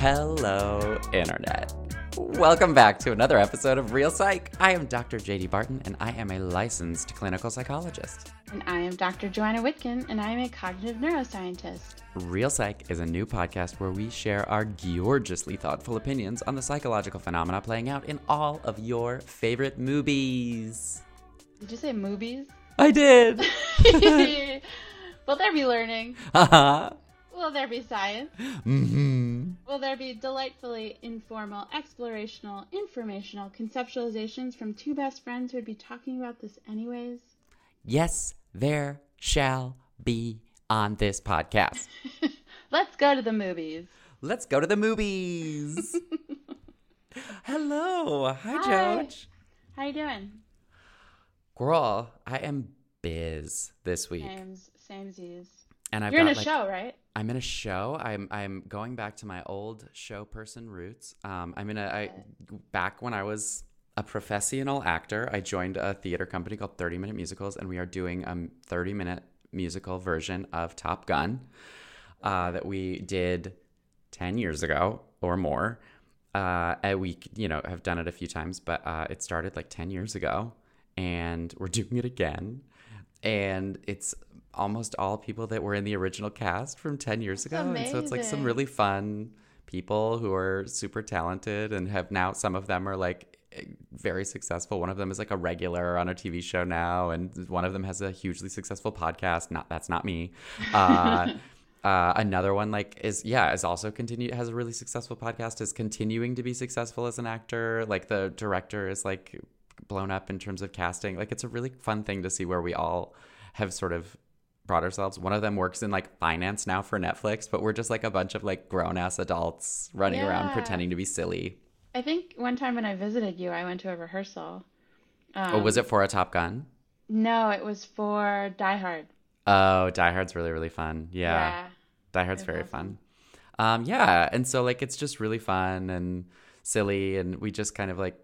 Hello, Internet. Welcome back to another episode of Reel Psych. I am Dr. JD Barton, and I am a licensed clinical psychologist. And I am Dr. Joanna Whitkin, and I am a cognitive neuroscientist. Reel Psych is a new podcast where we share our gorgeously thoughtful opinions on the psychological phenomena playing out in all of your favorite movies. Did you say movies? I did. Will there be learning? Haha. Will there be science? mm-hmm. Will there be delightfully informal, explorational, informational conceptualizations from two best friends who would be talking about this anyways? Yes, there shall be on this podcast. Let's go to the movies. Let's go to the movies. Hello. Hi, Hi. George. How you doing? Girl, I am biz this week. Sames, samesies. And I've You're in a like, show, right? I'm in a show. I'm I'm going back to my old show person roots. Um, I'm in a I, back when I was a professional actor. I joined a theater company called 30 Minute Musicals, and we are doing a 30 minute musical version of Top Gun uh, that we did 10 years ago or more. Uh, and we you know have done it a few times, but uh, it started like 10 years ago, and we're doing it again. And it's almost all people that were in the original cast from 10 years That's ago. And so it's like some really fun people who are super talented and have now, some of them are like eh, very successful. One of them is like a regular on a TV show now, and one of them has a hugely successful podcast. Not that's not me. Uh, uh, another one like is yeah is also continue has a really successful podcast is continuing to be successful as an actor like the director is like blown up in terms of casting like it's a really fun thing to see where we all have sort of brought ourselves one of them works in like finance now for netflix but we're just like a bunch of like grown-ass adults running around pretending to be silly I think one time when I visited you, I went to a rehearsal. Um, oh was it for a top gun No, it was for Die Hard. oh die hard's really really fun yeah. Die Hard's very awesome. fun. Um, yeah, and so like it's just really fun and silly, and we just kind of like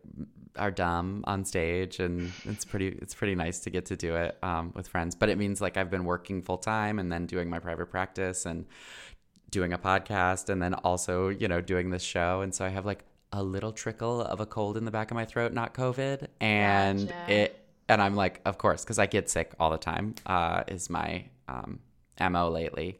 are dumb on stage, and it's pretty it's pretty nice to get to do it um, with friends. But it means like I've been working full time and then doing my private practice and doing a podcast, and then also you know doing this show, and so I have like a little trickle of a cold in the back of my throat, not COVID, and Gotcha. it and I'm like, of course, because I get sick all the time. Uh, is my um, mo lately.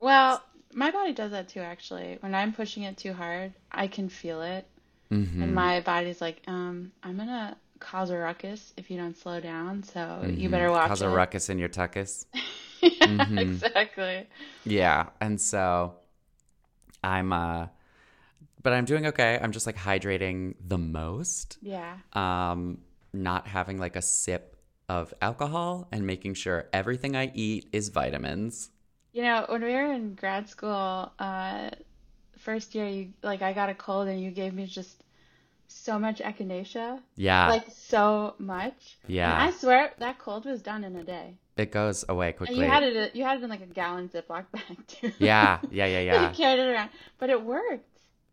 Well, my body does that too, actually. When I'm pushing it too hard, I can feel it. Mm-hmm. And my body's like, um, I'm going to cause a ruckus if you don't slow down. So you Mhm. better watch Cause it. a ruckus in your tuckus. yeah, Mhm. exactly. Yeah, and so I'm uh but I'm doing okay. I'm just like hydrating the most. Yeah. Um not having like a sip of alcohol and making sure everything I eat is vitamins. You know, when we were in grad school, uh, first year, you like I got a cold and you gave me just so much echinacea, Yeah. like so much. yeah. And I swear that cold was done in a day. it goes away And quickly. you had it, you had it in like a gallon Ziploc bag too. yeah, yeah, yeah, yeah. you carried it around, but it worked.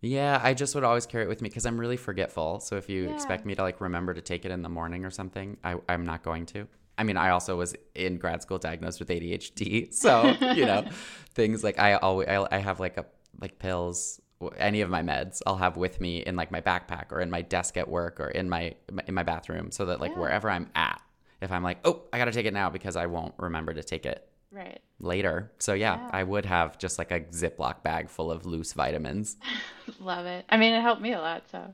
Yeah, I just would always carry it with me because I'm really forgetful. So if you Yeah. expect me to like remember to take it in the morning or something, I, I'm not going to. I mean, I also was in grad school diagnosed with ADHD, so you know, things like I always I, I have like a like pills, any of my meds, I'll have with me in like my backpack or in my desk at work or in my in my bathroom, so that like Yeah. wherever I'm at, if I'm like, oh, I gotta take it now because I won't remember to take it Right. later. So yeah, Yeah. I would have just like a Ziploc bag full of loose vitamins. Love it. I mean, it helped me a lot. So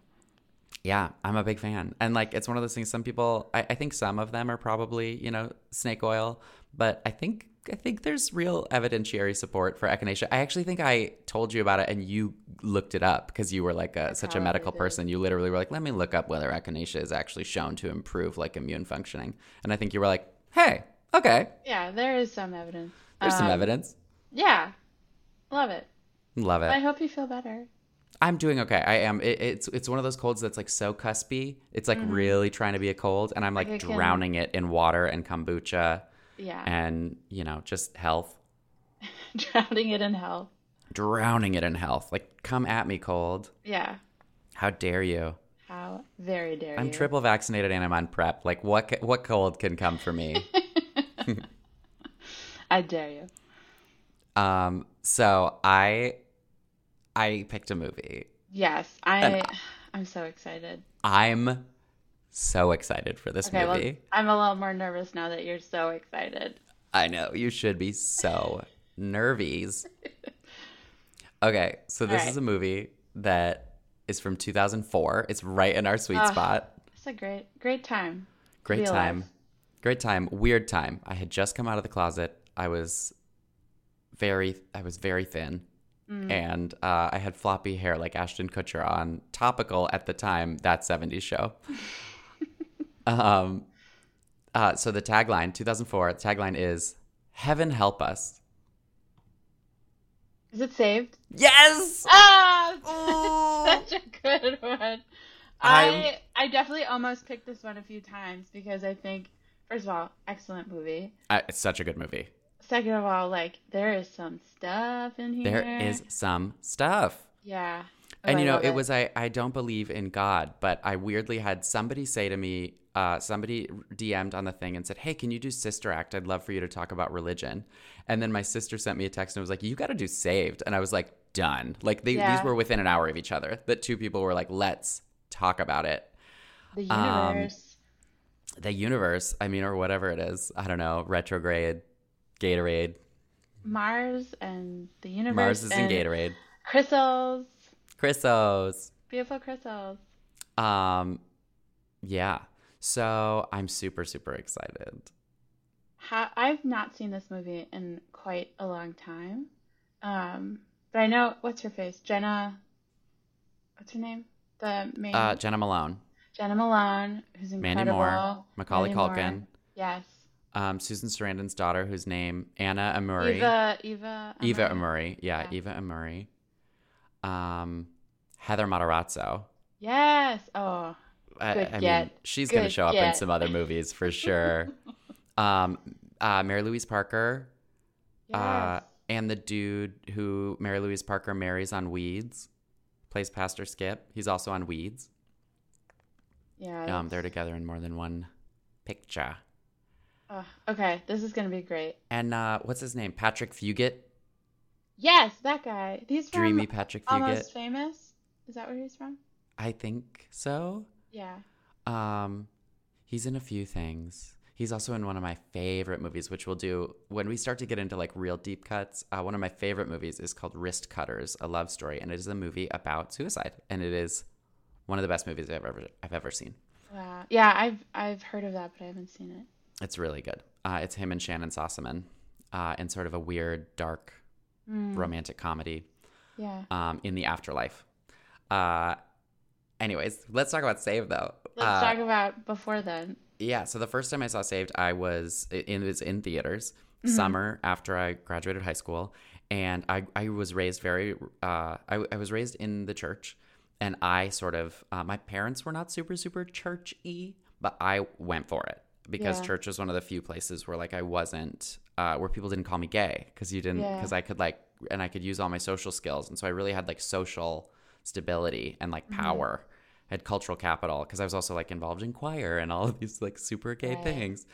Yeah, I'm a big fan. And like it's one of those things some people I, I think some of them are probably, you know, snake oil, but I think I think there's real evidentiary support for echinacea. I actually think I told you about it and you looked it up because you were like a, such a medical person. You literally were like, let me look up whether echinacea is actually shown to improve like immune functioning. And I think you were like, hey, okay, yeah, there is some evidence. there's some Um, evidence. Yeah, love it. Love it. I hope you feel better. I'm doing okay. I am. It, it's it's one of those colds that's like so cuspy. It's like really trying to be a cold, and I'm like Mm-hmm. Like it can- drowning it in water and kombucha Yeah, and you know just health, drowning it in health. drowning it in health. Like come at me, cold. Yeah, How dare you? how very dare I'm you. triple vaccinated and I'm on prep. Like what ca- what cold can come for me? I dare you. um. So I I picked a movie. Yes, I I'm so excited. I'm so excited for this Okay, well, movie. I'm a little more nervous now that you're so excited. I know you should be so nervies. Okay, so this All is a movie that is from 2004. It's right in our sweet Ah, spot. It's a great great time. Great be alive. time. Great time. Weird time. I had just come out of the closet. I was very I was very thin. Mm. And uh, I had floppy hair like Ashton Kutcher on topical at the time, that 70s show. um, uh, so the tagline, 2004, the tagline is Heaven Help Us. Is it saved? Yes! Ah, such a good one. I'm- I I definitely almost picked this one a few times because I think first of all, excellent movie. Uh, it's such a good movie. Second of all, like there is some stuff in here. There is some stuff. yeah. Oh, and I you know love it was I, I don't believe in god but i weirdly had somebody say to me uh, somebody dm'd on the thing and said hey can you do sister act? I'd love for you to talk about religion. And then my sister sent me a text and was like you got to do saved. And i was like done. Like they, Yeah. these were within an hour of each other. That two people were like let's talk about it. The um, universe. the universe i mean or whatever it is. I don't know. Retrograde gatorade. Mars and the universe. mars is in gatorade. Crystals. chrysos Beautiful crystals. um yeah so i'm super super excited Ha- I've not seen this movie in quite a long time. Um, but I know what's her face, Jena. What's her name? The main Uh, Jena Malone, Jena Malone, who's incredible. Mandy. Moore, Macaulay Mandy Moore. Culkin. Yes. um, Susan Sarandon's daughter, whose name Anna Amurri, Eva. Eva. Eva Amurri. Amurri, yeah, Yeah. Eva Amurri, um, Heather Matarazzo. Yes. Oh. I, I mean, she's gonna show up in some other movies for sure. um, uh, Mary Louise Parker, Yes. uh, and the dude who Mary Louise Parker marries on Weeds, plays Pastor Skip. He's also on Weeds. yeah. Um, they're together in more than one picture. oh, okay. This is gonna be great. And uh, what's his name? Patrick Fugit, Yes, that guy. He's from dreamy Patrick Fugit. Almost Famous. Is that where he's from? I think so. Yeah. Um, he's in a few things. He's also in one of my favorite movies, which we'll do when we start to get into like real deep cuts. Uh, one of my favorite movies is called Wristcutters, a love story, and it is a movie about suicide, and it is one of the best movies I've ever I've ever seen. Wow. Yeah, I've I've heard of that, but I haven't seen it. It's really good. Uh, it's him and Shannyn Sossamon, uh, in sort of a weird, dark, Mm, romantic comedy yeah. um, in the afterlife. Uh, anyways, let's talk about Saved though. Let's Uh, talk about before then. Yeah, so the first time I saw Saved, I was in it was in theaters Mm-hmm. summer after I graduated high school, and I I was raised very uh I, I was raised in the church, and I sort of uh, my parents were not super super churchy, but I went for it because Yeah. church was one of the few places where like I wasn't uh, where people didn't call me gay because you didn't Yeah. because I could like and I could use all my social skills, and so I really had like social stability and like Mm-hmm. power. I had cultural capital because I was also like involved in choir and all of these like super gay Right. things.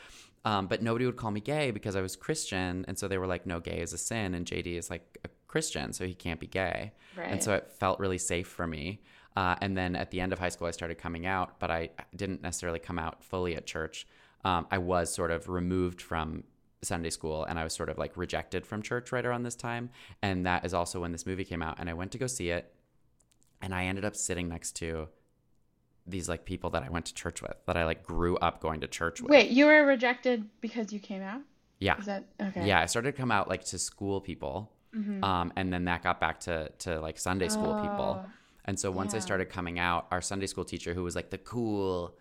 Um, but nobody would call me gay because I was Christian, and so they were like, "No, gay is a sin," and JD is like a Christian, so he can't be gay. Right. And so it felt really safe for me. Uh, and then at the end of high school, I started coming out, but I didn't necessarily come out fully at church. Um, I was sort of removed from Sunday school and I was sort of like rejected from church right around this time. And that is also when this movie came out. And I went to go see it. And I ended up sitting next to these like people that I went to church with, that I like grew up going to church with. Wait, you were rejected because you came out? Yeah. Is that okay? Yeah. I started to come out like to school people. Mhm. Um, and then that got back to, to like Sunday school people. Oh, And so once I started coming out, our Sunday school teacher, who was like the cool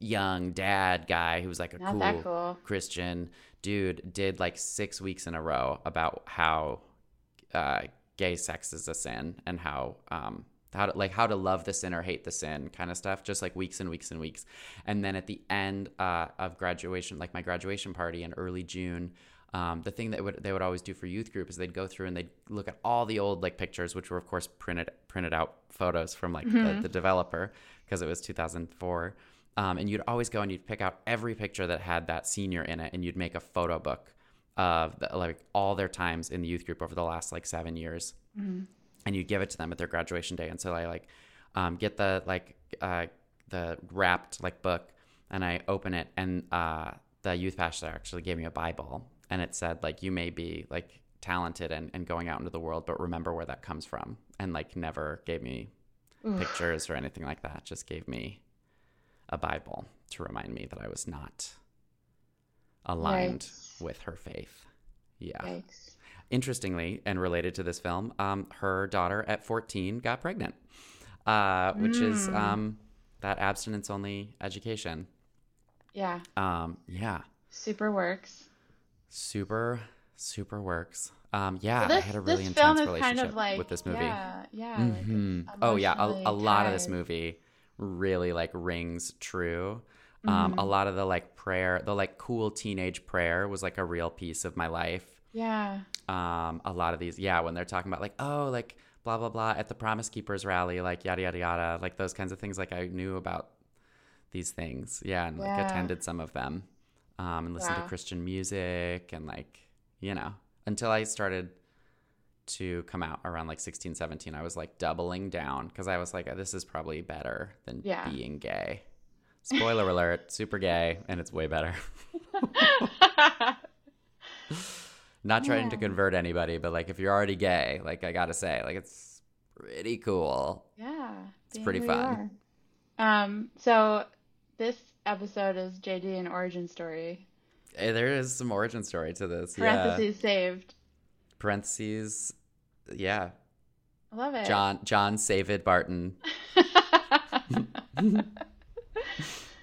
young dad guy, who was like a cool, cool. Christian dude, did like six weeks in a row about how uh, gay sex is a sin and how um, how to like how to love the sin or hate the sin kind of stuff. Just like weeks and weeks and weeks. And then at the end uh, of graduation, like my graduation party in early June. Um, the thing that would they would always do for youth group is they'd go through and they'd look at all the old like pictures, which were of course printed printed out photos from like the, the developer because it was 2004. Um, and you'd always go and you'd pick out every picture that had that senior in it, and you'd make a photo book of the, like all their times in the youth group over the last like seven years. And you give it to them at their graduation day. And so I like um, get the like uh, the wrapped like book, and I open it, and uh, the youth pastor actually gave me a Bible, and it said like you may be like talented and, and going out into the world, but remember where that comes from, and like never gave me pictures or anything like that. Just gave me a Bible to remind me that I was not aligned with her faith. Yeah. Yikes. Interestingly, and related to this film, um, her daughter at 14 got pregnant, uh, which is Mm. um, that abstinence only education. Yeah. Um, yeah. Super works. Super, super works. Um, yeah, Well, I had a really intense relationship kind of like with this movie. Yeah, yeah. like, hmm it's Oh yeah, a, a lot of this movie really like rings true. Um, Mm-hmm. a lot of the like prayer, the like cool teenage prayer was like a real piece of my life. Yeah. Um, a lot of these, yeah, when they're talking about like, oh, like blah blah blah at the Promise Keepers rally, like yada yada yada, like those kinds of things. Like I knew about these things, yeah, and like attended some of them, um, and listened Wow. to Christian music and like you know until I started to come out around like 16 17 i was like doubling down because i was like this is probably better than Yeah. being gay spoiler alert super gay and it's way better not trying to convert anybody but like if you're already gay like i gotta say like it's pretty cool yeah. it's pretty fun. Um. So this episode is JD an origin story. Eh, there is some origin story to this Parentheses saved. yeah parentheses yeah I love it. john john savid barton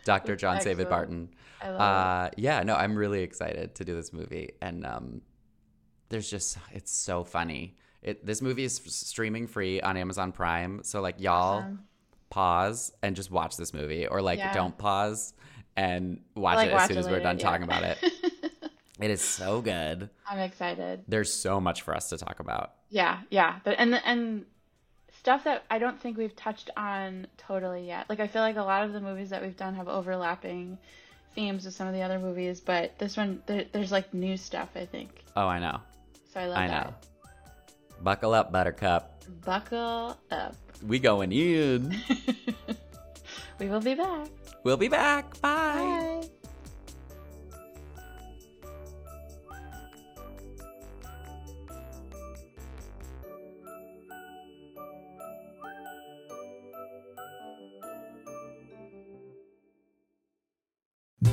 dr john savid barton I love uh yeah no i'm really excited to do this movie and um there's just it's so funny it this movie is streaming free on amazon prime so like y'all Awesome. pause and just watch this movie or like Yeah. don't pause and watch Like, it as watch soon as we're later, done yeah. talking about it it is so good I'm excited. there's so much for us to talk about Yeah, yeah. But and and stuff that I don't think we've touched on totally yet. Like I feel like a lot of the movies that we've done have overlapping themes with some of the other movies, but this one there, there's like new stuff. I think oh i know so. I love i that. know buckle up buttercup Buckle up. we going in we will be back. we'll be back bye. Bye.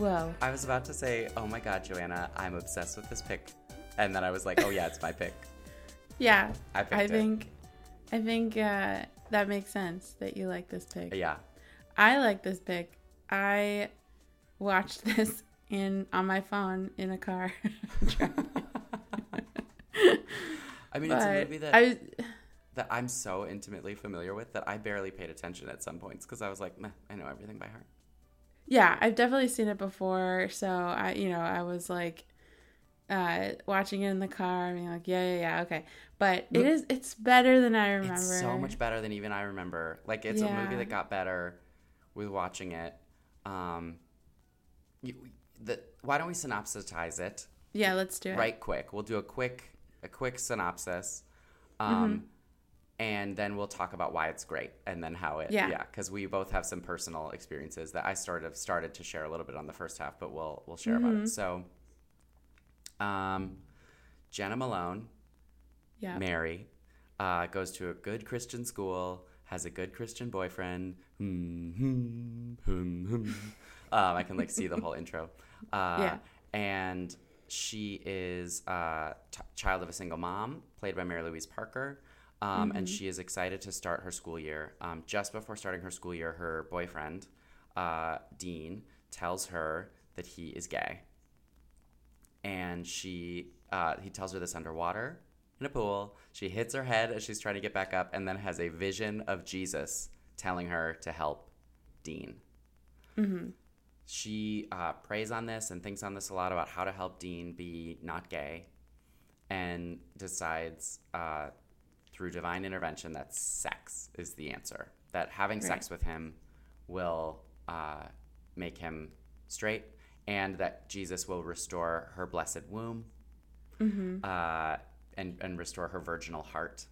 Whoa. I was about to say, oh my god, Joanna, I'm obsessed with this pick. And then I was like, oh yeah, it's my pick. Yeah, I I it. think, I think uh, that makes sense that you like this pick. Yeah. I like this pick. I watched this in on my phone in a car. I mean, it's a movie that, I was, that I'm so intimately familiar with that I barely paid attention at some points because I was like, meh, I know everything by heart. Yeah, I've definitely seen it before. So I, you know, I was like, uh, watching it in the car, I'm being like, yeah, yeah, yeah, okay. But it is, it's better than I remember. It's so much better than even I remember. Like, it's a movie that got better with watching it. Um, you, the, why don't we synopsize it? Yeah, let's do it. right quick. We'll do a quick a quick synopsis. Um Mm-hmm. And then we'll talk about why it's great and then how it Yeah. yeah cuz we both have some personal experiences that I sort of started to share a little bit on the first half, but we'll we'll share Mm-hmm. about it. So um Jena Malone, Yeah. Mary, uh, goes to a good Christian school, has a good Christian boyfriend. Hmm, hmm, hmm, hmm. Um, I can like see the whole intro. Uh, Yeah. And she is a t- child of a single mom, played by Mary Louise Parker. Um, And she is excited to start her school year. Um, just before starting her school year, her boyfriend, uh, Dean, tells her that he is gay and she uh, he tells her this underwater in a pool. She hits her head as she's trying to get back up, and then has a vision of Jesus telling her to help Dean. She uh, prays on this and thinks on this a lot about how to help Dean be not gay, and decides uh, through divine intervention that sex is the answer. That having sex with him will uh, make him straight, and that Jesus will restore her blessed womb uh, and, and restore her virginal heart.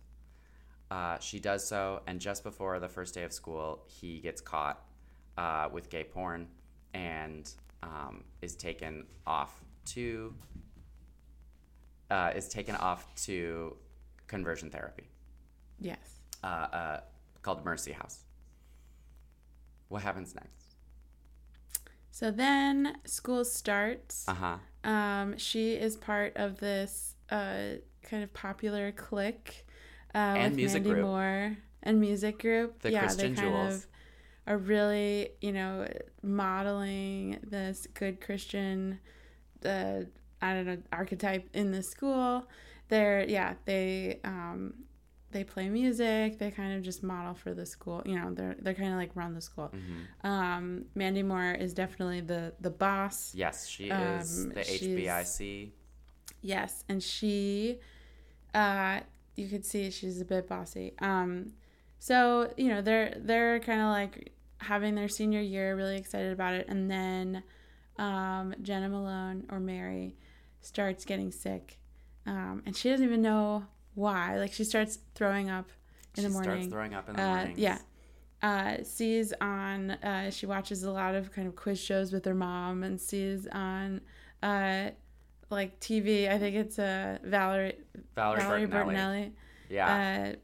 Uh, she does so, and just before the first day of school, he gets caught uh, with gay porn and um, is taken off to uh, is taken off to conversion therapy Yes. uh, uh, called Mercy House. What happens next? So then school starts. Uh huh. Um, she is part of this uh, kind of popular clique uh, And with music Mandy group. Moore and music group. The yeah, Christian they kind Jewels. of are really, you know, modeling this good Christian, uh, I don't know, archetype in the school. They're yeah, they um, they play music. They kind of just model for the school. You know, they're they're kind of like run the school. Mm-hmm. Um, Mandy Moore is definitely the the boss. Yes, she is Um, the she's- HBIC. Yes, and she, uh, you could see she's a bit bossy. Um, so you know they're they're kind of like having their senior year, really excited about it, and then um, Jena Malone or Mary starts getting sick, um, and she doesn't even know why. Like she starts throwing up in she the morning. She starts throwing up in the Uh, mornings. yeah. Uh, sees on uh, she watches a lot of kind of quiz shows with her mom and sees on uh, like TV. I think it's uh, Valerie Valerie, Valerie Bertinelli. Bertinelli, Yeah. uh,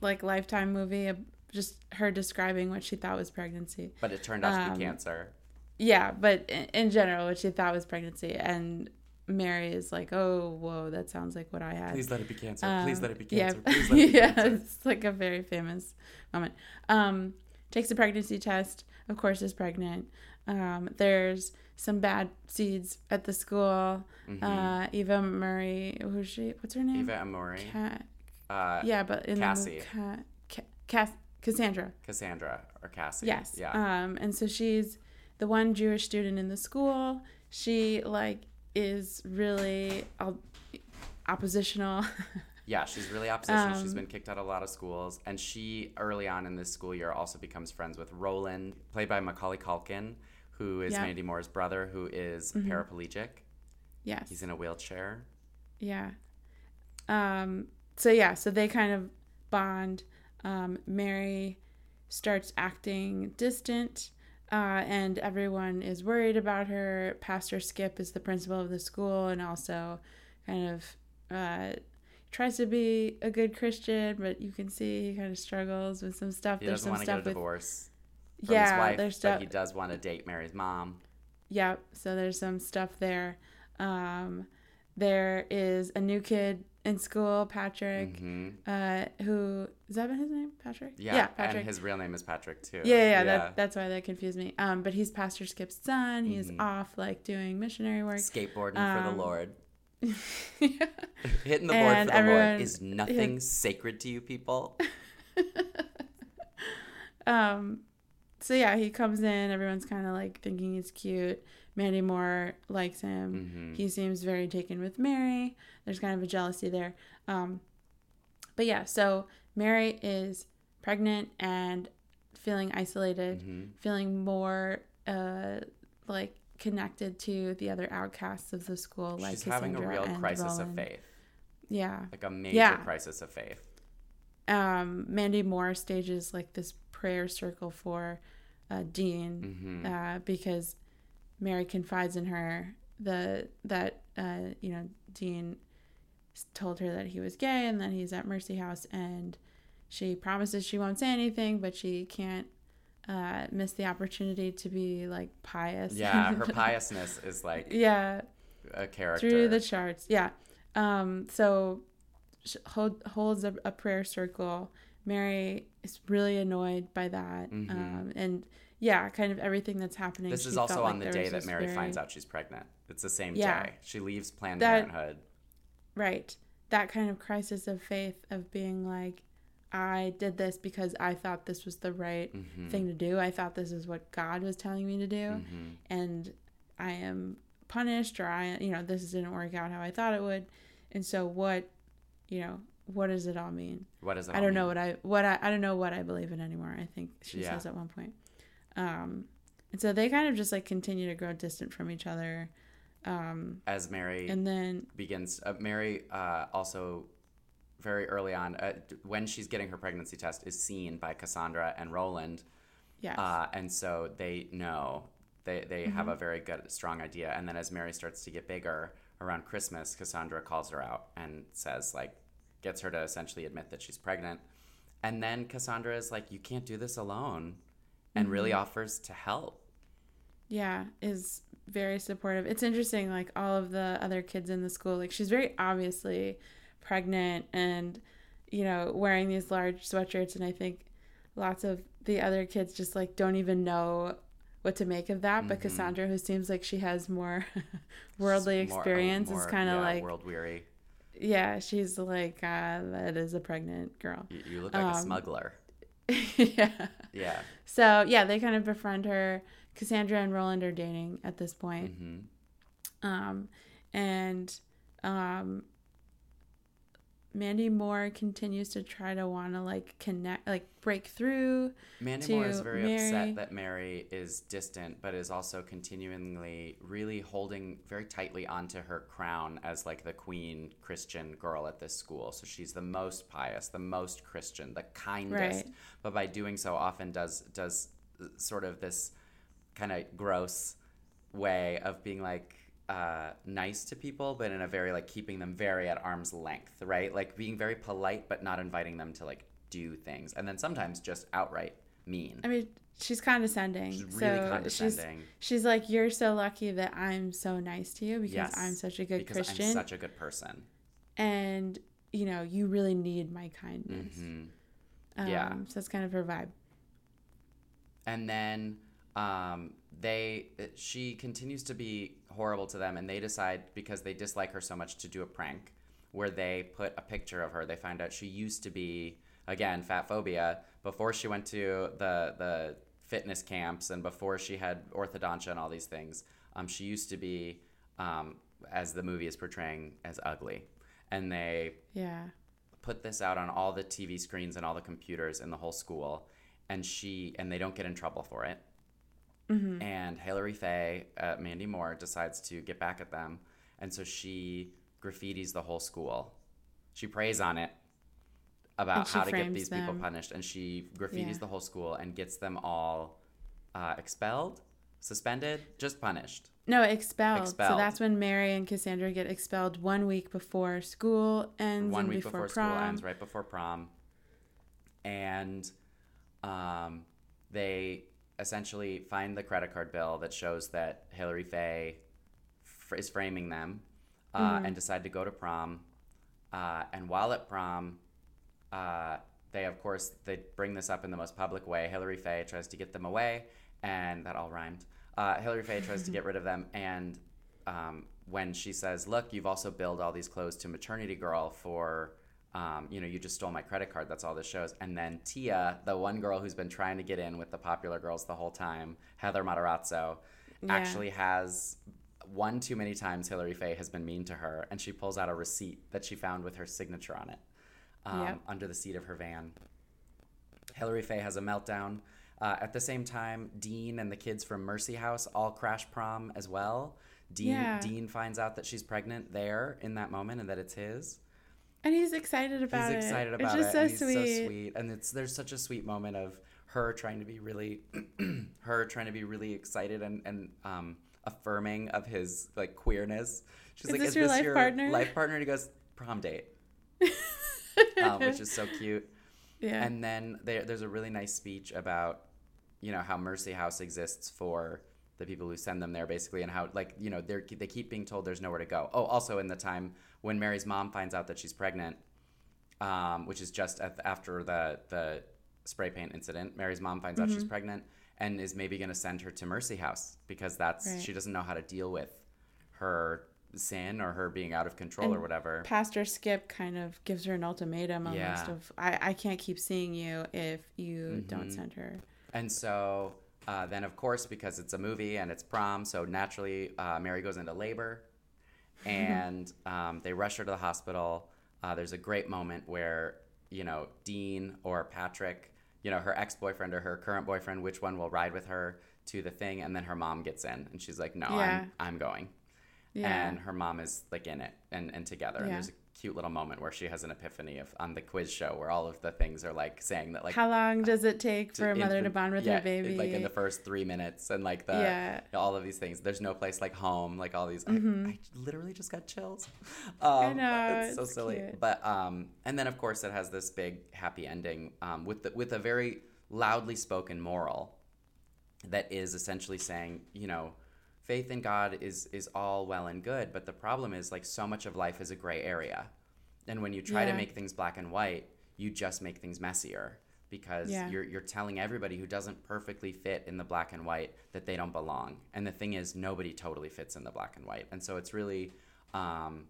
like Lifetime movie, uh, just her describing what she thought was pregnancy. but it turned out to um, be cancer. Yeah, but in, in general, what she thought was pregnancy, and Mary is like, "Oh, whoa, that sounds like what I had." Please let it be cancer. Um, Please let it be yeah, cancer. Please let it be yeah, cancer. it's like a very famous moment. Um, takes a pregnancy test. Of course, is pregnant. Um, there's some bad seeds at the school. Uh, Eva Amurri, who's she? What's her name? Mm-hmm. Eva. Ca- uh, yeah, but in Cassie. the Ca- Ca- Cass- Cassandra. Cassandra or Cassie. Yes. Yeah. Um, and so she's the one Jewish student in the school. She like is really oppositional. Yeah, she's really oppositional. Um, she's been kicked out of a lot of schools. And she, early on in this school year, also becomes friends with Roland, played by Macaulay Culkin, who is Yeah. Mandy Moore's brother, who is Mm-hmm. paraplegic. yes. He's in a wheelchair. Yeah. Um, so yeah, so they kind of bond. Um, Mary starts acting distant, uh, and everyone is worried about her. Pastor Skip is the principal of the school, and also kind of uh, tries to be a good Christian, but you can see he kind of struggles with some stuff. He there's doesn't some want to get a with divorce from yeah, his wife, there's but stuff. he does want to date Mary's mom. Yep. So there's some stuff there. Um, there is a new kid in school, Patrick. hmm Uh, who is that been his name? Patrick. Yeah, Patrick. and his real name is Patrick, too. yeah, yeah, yeah. That, that's why that confused me. Um, but he's Pastor Skip's son. He's Mhm. off like doing missionary work. Skateboarding for the Um, Lord. yeah. Hitting the board for the Lord is nothing sacred to you people. Um, so yeah, he comes in. Everyone's kind of like thinking he's cute. Mandy Moore likes him. Mhm. He seems very taken with Mary. There's kind of a jealousy there. Um, but yeah, so Mary is pregnant and feeling isolated, Mhm. feeling more uh, like connected to the other outcasts of the school, like She's having a Cassandra real and crisis Roland. of faith, Yeah. like a major Yeah. crisis of faith. um, Mandy Moore stages like this prayer circle for uh, Dean Mm-hmm. uh, because Mary confides in her the that uh, you know Dean told her that he was gay and that he's at Mercy House and she promises she won't say anything but she can't uh, miss the opportunity to be like pious Yeah, her piousness is like yeah a character. through the charts. Yeah. Um, so sh- hold, holds a, a prayer circle. Mary is really annoyed by that. Um, and yeah, kind of everything that's happening. This is also on like the day that Mary very- finds out she's pregnant. It's the same Yeah. day. She leaves Planned That- Parenthood. Right. That kind of crisis of faith of being like, I did this because I thought this was the right Mm-hmm. thing to do. I thought this is what God was telling me to do. Mm-hmm. And I am punished or I, you know, this didn't work out how I thought it would. And so what, you know, what does it all mean? What does it I don't know what I what I, I don't know what I believe in anymore. I think she Yeah. says at one point. Um, and so they kind of just like continue to grow distant from each other. Um, As Mary and then begins, uh, Mary uh, also very early on, uh, when she's getting her pregnancy test, is seen by Cassandra and Roland. yes, Uh, and so they know they, they have Mm-hmm. a very good strong idea and then as mary starts to get bigger around christmas cassandra calls her out and says like gets her to essentially admit that she's pregnant and then cassandra is like you can't do this alone and really Mm-hmm. offers to help yeah, is very supportive. It's interesting, like all of the other kids in the school, like she's very obviously pregnant and, you know, wearing these large sweatshirts. And I think lots of the other kids just like don't even know what to make of that. But Cassandra, who seems like she has more worldly More- experience, more, is kind of yeah, like, world weary yeah, she's like, uh, that is a pregnant girl. you, you look like a Um, smuggler yeah. yeah So yeah, they kind of befriend her. Cassandra and Roland are dating at this point. hmm Um, and um, Mandy Moore continues to try to want to like connect, like break through. Mandy Moore is very Mary. upset that Mary is distant, but is also continually really holding very tightly onto her crown as like the queen Christian girl at this school. So she's the most pious, the most Christian, the kindest. Right. But by doing so, often does does uh, sort of this kind of gross way of being like uh, nice to people, but in a very like keeping them very at arm's length, right? Like being very polite, but not inviting them to like do things, and then sometimes just outright mean. I mean, she's condescending. She's really so condescending. She's, she's like, "You're so lucky that I'm so nice to you because Yes, I'm such a good because Christian, I'm such a good person. and you know, you really need my kindness." Mhm. Um, Yeah. So that's kind of her vibe. and then um, they she continues to be horrible to them and they decide because they dislike her so much to do a prank where they put a picture of her they find out she used to be again fat phobia before she went to the the fitness camps and before she had orthodontia and all these things um, she used to be um, as the movie is portraying as ugly and they Yeah. put this out on all the TV screens and all the computers in the whole school, and she and they don't get in trouble for it. And Hilary Faye, uh, Mandy Moore, decides to get back at them, and so she graffitis the whole school. She prays on it about how to get these people punished, and she graffitis Yeah. the whole school and gets them all uh, expelled, suspended, just punished. No, expelled. expelled. So that's when Mary and Cassandra get expelled one week before school ends one week before, before, prom. school ends, right before prom, and um, they essentially find the credit card bill that shows that Hilary Faye f- is framing them, uh, Mm-hmm. and decide to go to prom. Uh, and while at prom, uh, they of course they bring this up in the most public way. Hilary Faye tries to get them away, and that all rhymed. Uh, Hilary Faye tries to get rid of them, and um, when she says, "Look, you've also billed all these clothes to maternity girl for." Um, you know, you just stole my credit card. That's all this shows. And then Tia, the one girl who's been trying to get in with the popular girls the whole time, Heather Matarazzo, Yeah. actually has one too many times Hilary Faye has been mean to her, and she pulls out a receipt that she found with her signature on it um, Yep. under the seat of her van. Hilary Faye has a meltdown. Uh, at the same time, Dean and the kids from Mercy House all crash prom as well. Dean Yeah. Dean finds out that she's pregnant there in that moment and that it's his. And he's excited about He's it. He's excited about it's it. just and so he's sweet. so sweet. And it's there's such a sweet moment of her trying to be really her trying to be really excited and, and um affirming of his like queerness. She's Is like, this Is your this life your partner?" life partner? And he goes, Prom date. um, which is so cute. Yeah. And then there, there's a really nice speech about, you know, how Mercy House exists for the people who send them there, basically, and how like you know they're they keep being told there's nowhere to go. Oh, also in the time when Mary's mom finds out that she's pregnant, um, which is just at, after the the spray paint incident, Mary's mom finds out she's pregnant and is maybe going to send her to Mercy House because that's Right. she doesn't know how to deal with her sin or her being out of control or whatever. Pastor Skip kind of gives her an ultimatum almost Yeah. of I, I can't keep seeing you if you Mm-hmm. don't send her. And so uh, then, of course, because it's a movie and it's prom, so naturally uh, Mary goes into labor, and um, they rush her to the hospital. Uh, there's a great moment where you know Dean or Patrick, you know her ex-boyfriend or her current boyfriend, which one will ride with her to the thing, and then her mom gets in, and she's like, "No, Yeah. I'm I'm going." Yeah. And her mom is like in it and, and together. And there's a cute little moment where she has an epiphany of on the quiz show where all of the things are like saying that like How long does it take for a mother to bond with yeah, her baby? Like in the first three minutes, and like the Yeah. all of these things. There's no place like home. Like all these. I, I literally just got chills. Um, know, it's so it's silly. cute. But um, and then of course it has this big happy ending um, with the, with a very loudly spoken moral that is essentially saying, you know, faith in God is is all well and good, but the problem is like so much of life is a gray area. And when you try to make things black and white, you just make things messier because Yeah. you're you're telling everybody who doesn't perfectly fit in the black and white that they don't belong. And the thing is nobody totally fits in the black and white. And so it's really um,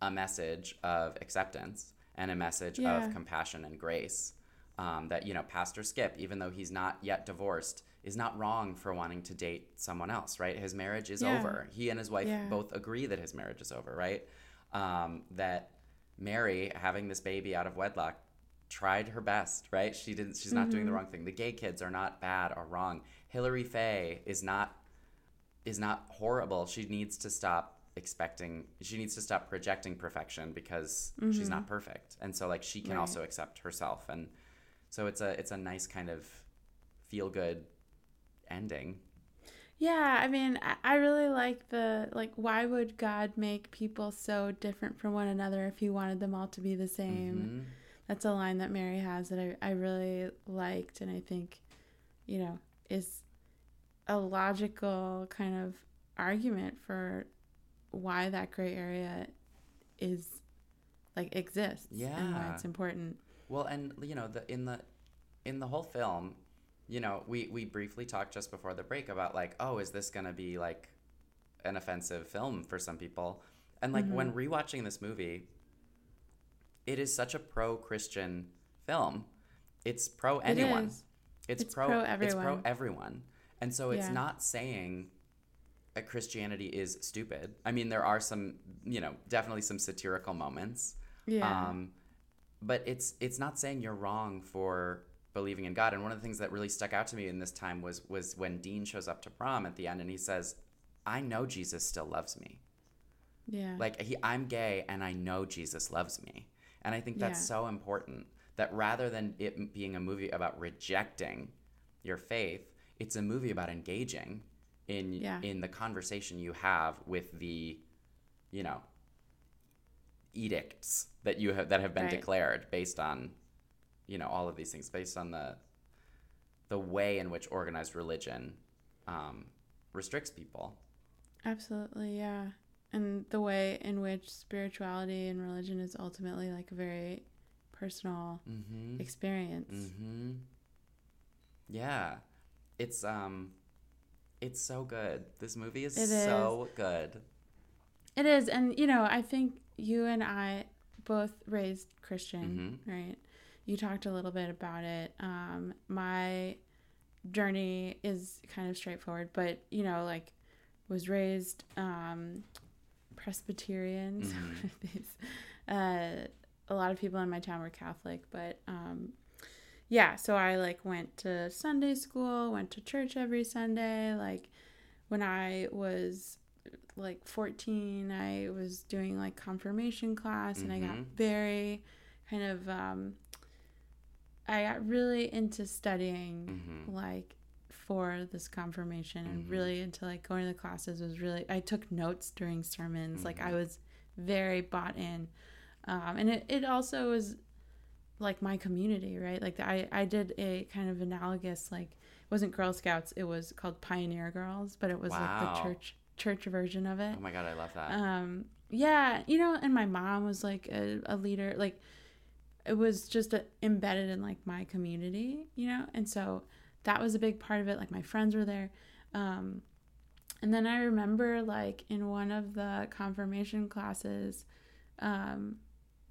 a message of acceptance and a message Yeah. of compassion and grace um, that you know pastor skip even though he's not yet divorced is not wrong for wanting to date someone else right his marriage is Yeah. over he and his wife Yeah. both agree that his marriage is over right um, that mary having this baby out of wedlock tried her best right she didn't she's not doing the wrong thing the gay kids are not bad or wrong hilary faye is not is not horrible. She needs to stop expecting she needs to stop projecting perfection because she's not perfect. And so like she can Right. also accept herself and so it's a it's a nice kind of feel good ending. Yeah, I mean, I, really like the like. Why would God make people so different from one another if He wanted them all to be the same? Mhm. That's a line that Mary has that I, I really liked, and I think, you know, is a logical kind of argument for why that gray area is like exists Yeah, and why Yeah. it's important. Well, and you know, the in the in the whole film, you know, we we briefly talked just before the break about like, oh, is this going to be like an offensive film for some people? And like when rewatching this movie, it is such a pro-Christian film. It's pro anyone. is. It's, It's pro, pro It's pro everyone. everyone. And so it's Yeah. not saying that Christianity is stupid. I mean, there are some, you know, definitely some satirical moments. Yeah. Um, but it's it's not saying you're wrong for believing in God. And one of the things that really stuck out to me in this time was was when Dean shows up to prom at the end and he says, "I know Jesus still loves me. yeah. Like he, I'm gay and I know Jesus loves me." And I think that's Yeah. so important that rather than it being a movie about rejecting your faith, it's a movie about engaging in Yeah. in the conversation you have with the, you know, edicts that you have that have been Right. declared based on, you know, all of these things based on the the way in which organized religion um, restricts people. Absolutely, yeah. And the way in which spirituality and religion is ultimately like a very personal Mm-hmm. experience. Mm-hmm. Yeah, it's um, it's so good. This movie is It so good. It is, and you know, I think you and I both raised Christian, Mm-hmm. right? You talked a little bit about it. Um, my journey is kind of straightforward, but you know, like was raised um, Presbyterian. So Mhm. these, uh, a lot of people in my town were Catholic, but um, yeah, so I like went to Sunday school, went to church every Sunday. Like when I was like 14, I was doing like confirmation class and I got Mhm. very kind of um I got really into studying Mhm. like for this confirmation and Mhm. really into like going to the classes was really I took notes during sermons. Like I Mhm. was very bought in. Um and it, it also was like my community, right? Like I, I did a kind of analogous, like it wasn't Girl Scouts, it was called Pioneer Girls, but it was like the church church version of it. Oh my god, I love that. Um, yeah, you know, and my mom was like a, a leader, like it was just a, embedded in like my community, you know, and so that was a big part of it. Like my friends were there. Um, and then I remember like in one of the confirmation classes, um,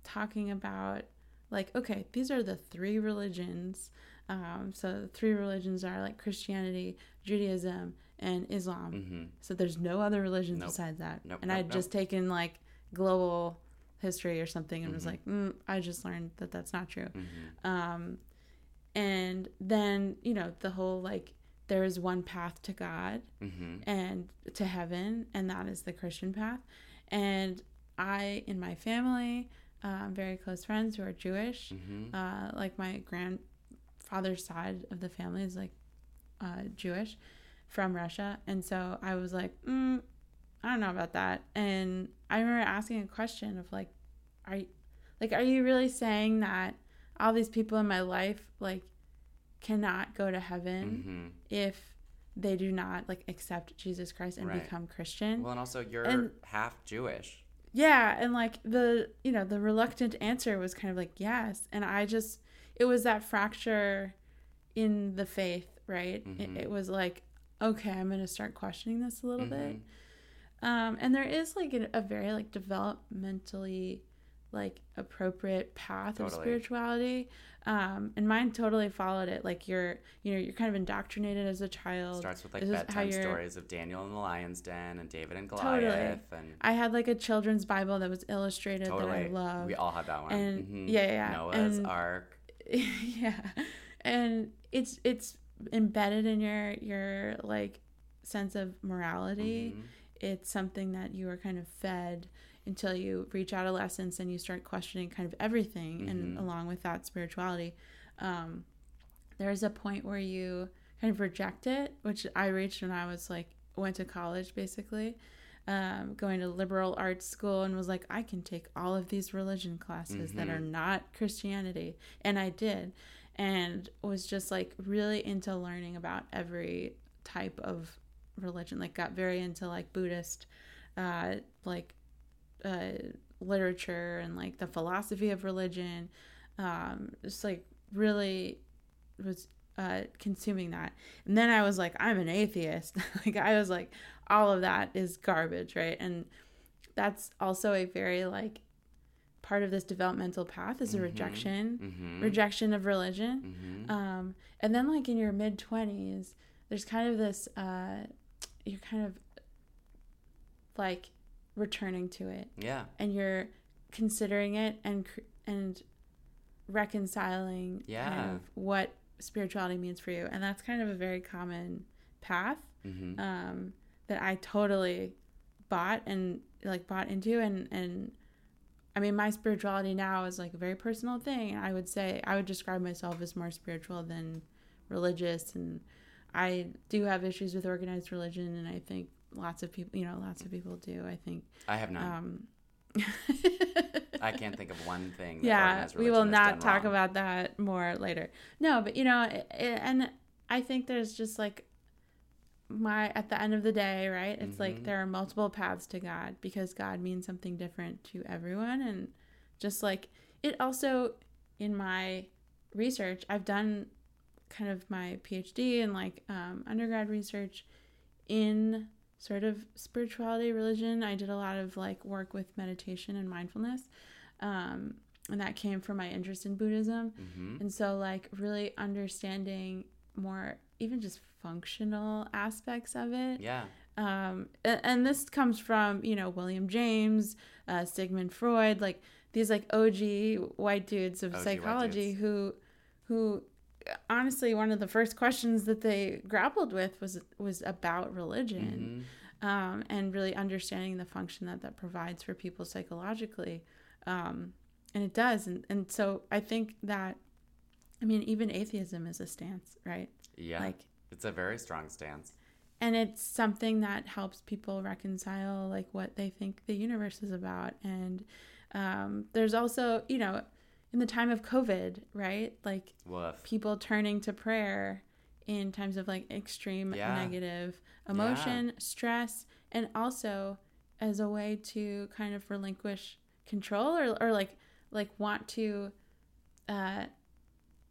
talking about like, okay, these are the three religions. Um, so the three religions are like Christianity, Judaism, and Islam. hmm So there's no other religions Nope. besides that. Nope, and nope, I'd just taken like global history or something and was Mhm. like, mm, I just learned that that's not true. hmm Um, and then, you know, the whole like, there is one path to God hmm and to heaven, and that is the Christian path. And I, in my family, uh, very close friends who are Jewish, hmm uh, like my grandfather's side of the family is like uh, Jewish from Russia, and so I was like, mm, I don't know about that. And I remember asking a question of like, are you, like, are you really saying that all these people in my life like cannot go to heaven hmm if they do not like accept Jesus Christ and Right. become Christian? Well, and also you're And- half Jewish. Yeah, and like the you know the reluctant answer was kind of like yes, and I just it was that fracture in the faith, right? Mhm. It, it was like okay, I'm gonna start questioning this a little bit, Mhm. Um, and there is like a, a very like developmentally like appropriate path of spirituality, um, and mine totally followed it. Like you're you know you're kind of indoctrinated as a child. Starts with like This bedtime stories of Daniel in the lion's den and David and Totally. Goliath and I had like a children's Bible that was illustrated that I totally. loved. We all have that one. And- Mhm. yeah, yeah. Noah's And- Ark. yeah and it's it's embedded in your your like sense of morality Mhm. It's something that you are kind of fed until you reach adolescence and you start questioning kind of everything and Mhm. along with that spirituality um there's a point where you kind of reject it which i reached when i was like went to college basically um, going to liberal arts school and was like i can take all of these religion classes that Mhm. are not christianity and i did and was just like really into learning about every type of religion like got very into like buddhist uh like uh literature and like the philosophy of religion um just like really was uh consuming that and then i was like i'm an atheist like i was like all of that is garbage right and that's also a very like part of this developmental path is a Mhm. rejection Mhm. rejection of religion Mhm. um, and then like in your mid twenties, there's kind of this uh, you're kind of like returning to it, yeah. and you're considering it and and reconciling Yeah. kind of what spirituality means for you, and that's kind of a very common path hmm um, that I totally bought and like bought into and and I mean my spirituality now is like a very personal thing. And I would say I would describe myself as more spiritual than religious and I do have issues with organized religion and I think lots of people you know lots of people do I think I have not. um I can't think of one thing. That yeah organized we will not talk wrong. about that more later no but you know i i and i think there's just like my at the end of the day right it's like Mhm. there are multiple paths to god because god means something different to everyone and just like it also in my research i've done kind of my phd and like um, undergrad research in sort of spirituality religion i did a lot of like work with meditation and mindfulness um, and that came from my interest in buddhism Mhm. and so like really understanding more even just functional aspects of it Yeah. um, a- and, this comes from you know William James, uh, Sigmund Freud, like these like OG white dudes of OG psychology dudes. who who honestly one of the first questions that they grappled with was was about religion Mm-hmm. um, and really understanding the function that that provides for people psychologically um, and it does and, and so i think that i mean even atheism is a stance right Yeah. like it's a very strong stance. and it's something that helps people reconcile like what they think the universe is about and um, there's also you know in the time of covid right like Woof. people turning to prayer in times of like extreme Yeah. negative emotion stress and also as a way to kind of relinquish control or, or like like want to uh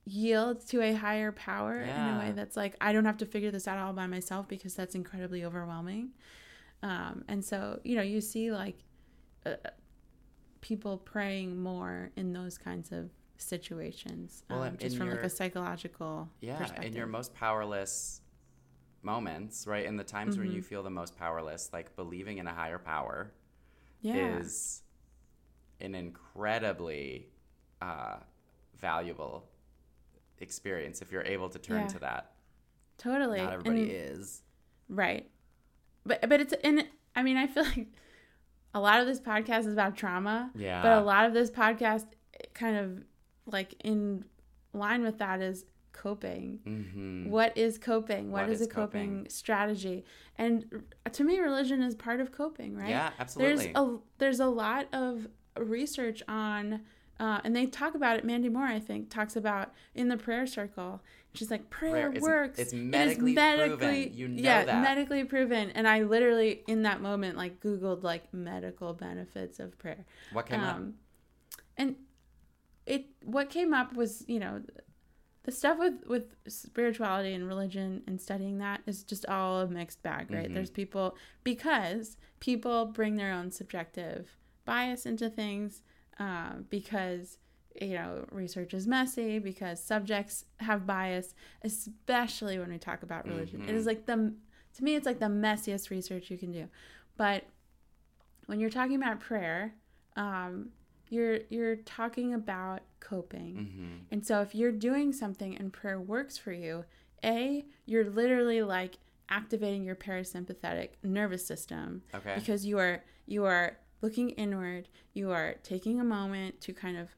yield to a higher power in a way that's like i don't have to figure this out all by myself because that's incredibly overwhelming um and so you know you see like uh, people praying more in those kinds of situations Well, um, just from like a psychological Yeah, in your most powerless moments, right? In the times when Mm-hmm. you feel the most powerless, like believing in a higher power yeah is an incredibly uh, valuable experience if you're able to turn Yeah. to that. totally Not everybody And- is. right but but it's and i mean i feel like a lot of this podcast is about trauma Yeah. but a lot of this podcast kind of like in line with that is coping Mm-hmm. what is coping What is, is a coping, coping? strategy and to me religion is part of coping right Yeah, absolutely. there's a there's a lot of research on uh, and they talk about it mandy moore i think talks about in the prayer circle she's like prayer, Prayer works it's It is medically proven. You know yeah that. medically proven and i literally in that moment like googled like medical benefits of prayer what came up? um, and it what came up was you know the stuff with with spirituality and religion and studying that is just all a mixed bag right Mhm. there's people because people bring their own subjective bias into things uh, because you know research is messy because subjects have bias especially when we talk about religion it is like the to me it's like the messiest research you can do but when you're talking about prayer um, you're you're talking about coping Mm-hmm. and so if you're doing something and prayer works for you a you're literally like activating your parasympathetic nervous system Okay. because you are you are looking inward you are taking a moment to kind of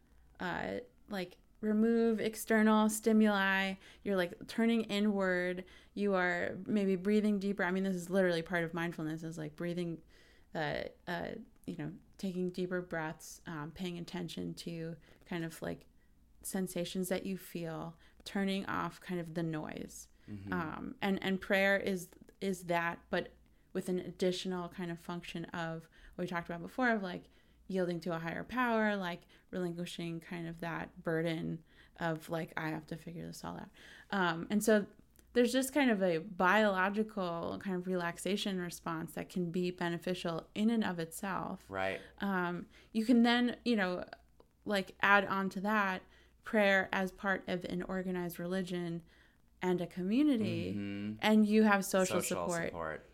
uh, like remove external stimuli. You're like turning inward. You are maybe breathing deeper. I mean this is literally part of mindfulness is like breathing uh, uh, you know taking deeper breaths um, paying attention to kind of like sensations that you feel turning off kind of the noise. Mm-hmm. um, and and prayer is is that but with an additional kind of function of we talked about before of like yielding to a higher power like relinquishing kind of that burden of like i have to figure this all out um, and so there's just kind of a biological kind of relaxation response that can be beneficial in and of itself right. um, you can then you know like add on to that prayer as part of an organized religion and a community Mhm. and you have social, support. support.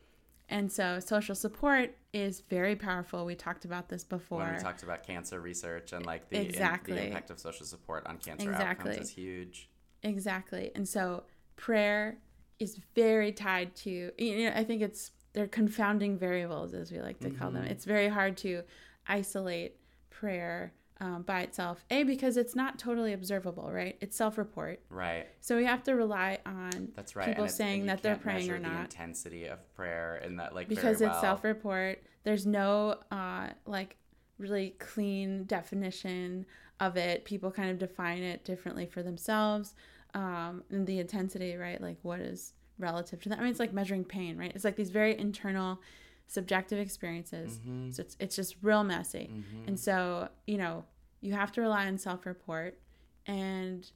And so social support is very powerful we talked about this before When we talked about cancer research and like the, in- the impact of social support on cancer Exactly. outcomes is huge. Exactly. And so prayer is very tied to you know I think it's they're confounding variables as we like to call them. Mm-hmm. It's very hard to isolate prayer um, by itself. A because it's not totally observable, right? It's self-report. Right. So we have to rely on That's right. people saying that they're praying or the not. intensity of prayer and that like because very it's self-report there's no uh like really clean definition of it people kind of define it differently for themselves um and the intensity right like what is relative to that i mean it's like measuring pain right it's like these very internal subjective experiences Mm-hmm. so it's, it's just real messy and so you know you have to rely on self-report and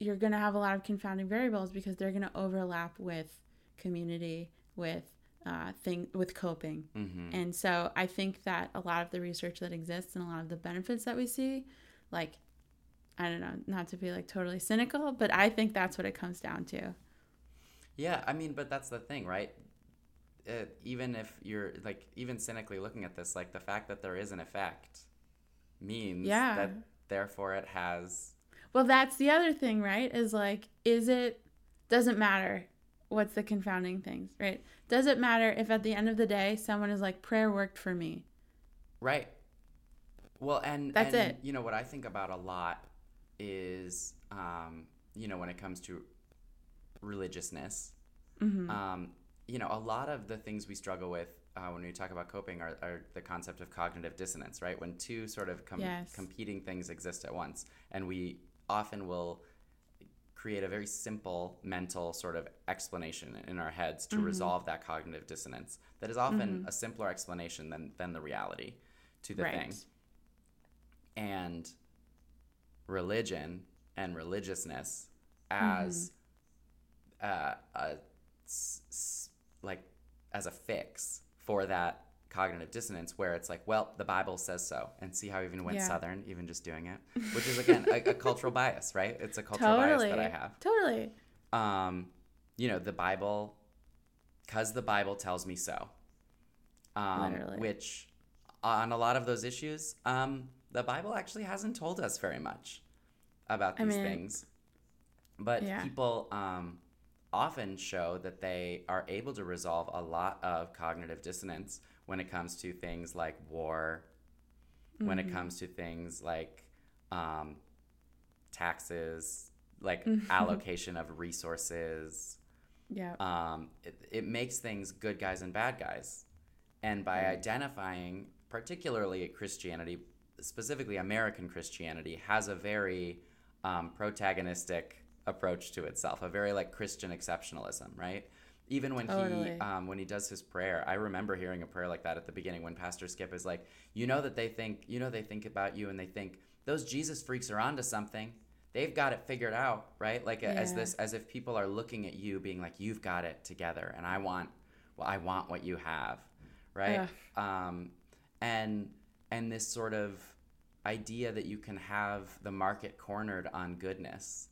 you're going to have a lot of confounding variables because they're going to overlap with community with uh, thing with coping Mm-hmm. and so i think that a lot of the research that exists and a lot of the benefits that we see like i don't know not to be like totally cynical but i think that's what it comes down to Yeah, I mean, but that's the thing, right? Uh, even if you're like, even cynically looking at this, like the fact that there is an effect means Yeah. that therefore it has Well, that's the other thing, right? Is like, is it doesn't matter what's the confounding things, right? Does it matter if at the end of the day someone is like, prayer worked for me? Right. Well, and That's and, it. You know what I think about a lot is, um, you know, when it comes to religiousness, Mm-hmm. um, you know, a lot of the things we struggle with uh, when we talk about coping are, are the concept of cognitive dissonance, right? When two sort of com- Yes. competing things exist at once, and we often will create a very simple mental sort of explanation in our heads Mm-hmm. to resolve that cognitive dissonance that is often a simpler explanation than, than the reality to the Right. thing and religion and religiousness as uh, a s- s- like as a fix for that cognitive dissonance where it's like well the bible says so and see how I even went Yeah. southern even just doing it which is again a, a cultural bias right it's a cultural bias that i have Totally. um, you know, the Bible, because the Bible tells me so. Um, Literally. which, on a lot of those issues, um, the Bible actually hasn't told us very much about I these mean, things. But yeah. people um, often show that they are able to resolve a lot of cognitive dissonance when it comes to things like war, when Mm-hmm. it comes to things like um, taxes, like Mm-hmm. allocation of resources. Yeah. Um, it, it makes things good guys and bad guys. And by identifying, particularly Christianity, specifically American Christianity, has a very um, protagonistic approach to itself, a very like Christian exceptionalism, right? Even when Totally. he um, when he does his prayer, I remember hearing a prayer like that at the beginning when Pastor Skip is like, you know that they think, you know they think about you and they think those Jesus freaks are onto something. They've got it figured out, right? Like as this as if people are looking at you being like you've got it together and I want well I want what you have, right? Um and and this sort of idea that you can have the market cornered on goodness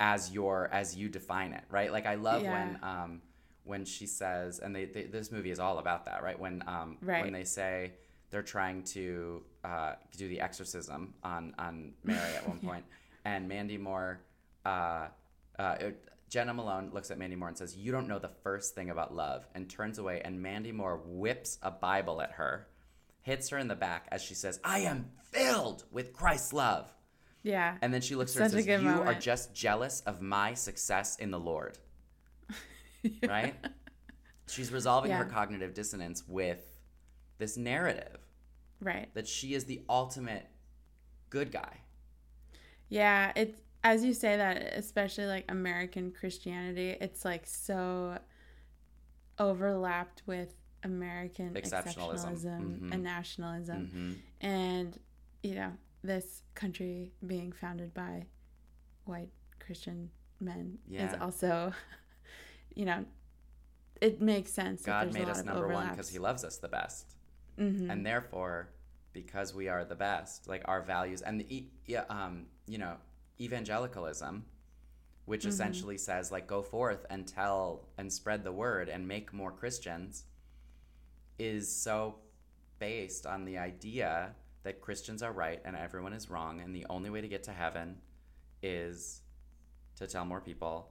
as your as you define it, right? Like I love Yeah. when um when she says and they, they this movie is all about that, right? When um Right. when they say they're trying to uh, do the exorcism on on Mary at one point, and Mandy Moore, uh, uh, it- Jena Malone looks at Mandy Moore and says, "You don't know the first thing about love," and turns away. And Mandy Moore whips a Bible at her, hits her in the back as she says, "I am filled with Christ's love." Yeah. And then she looks at her and says, "You are just jealous of my success in the Lord." Right? She's resolving her cognitive dissonance with this narrative right. that she is the ultimate good guy. Yeah, it's as you say that, especially like American Christianity, it's like so overlapped with American Exceptionalism. exceptionalism, Mhm. and nationalism. hmm And, you know, this country being founded by white Christian men is also, you know, it makes sense. God made us number one because He loves us the best, Mhm. and therefore, because we are the best, like our values and the yeah, um, you know, evangelicalism, which Mm-hmm. essentially says like go forth and tell and spread the word and make more Christians, is so based on the idea that Christians are right and everyone is wrong, and the only way to get to heaven is to tell more people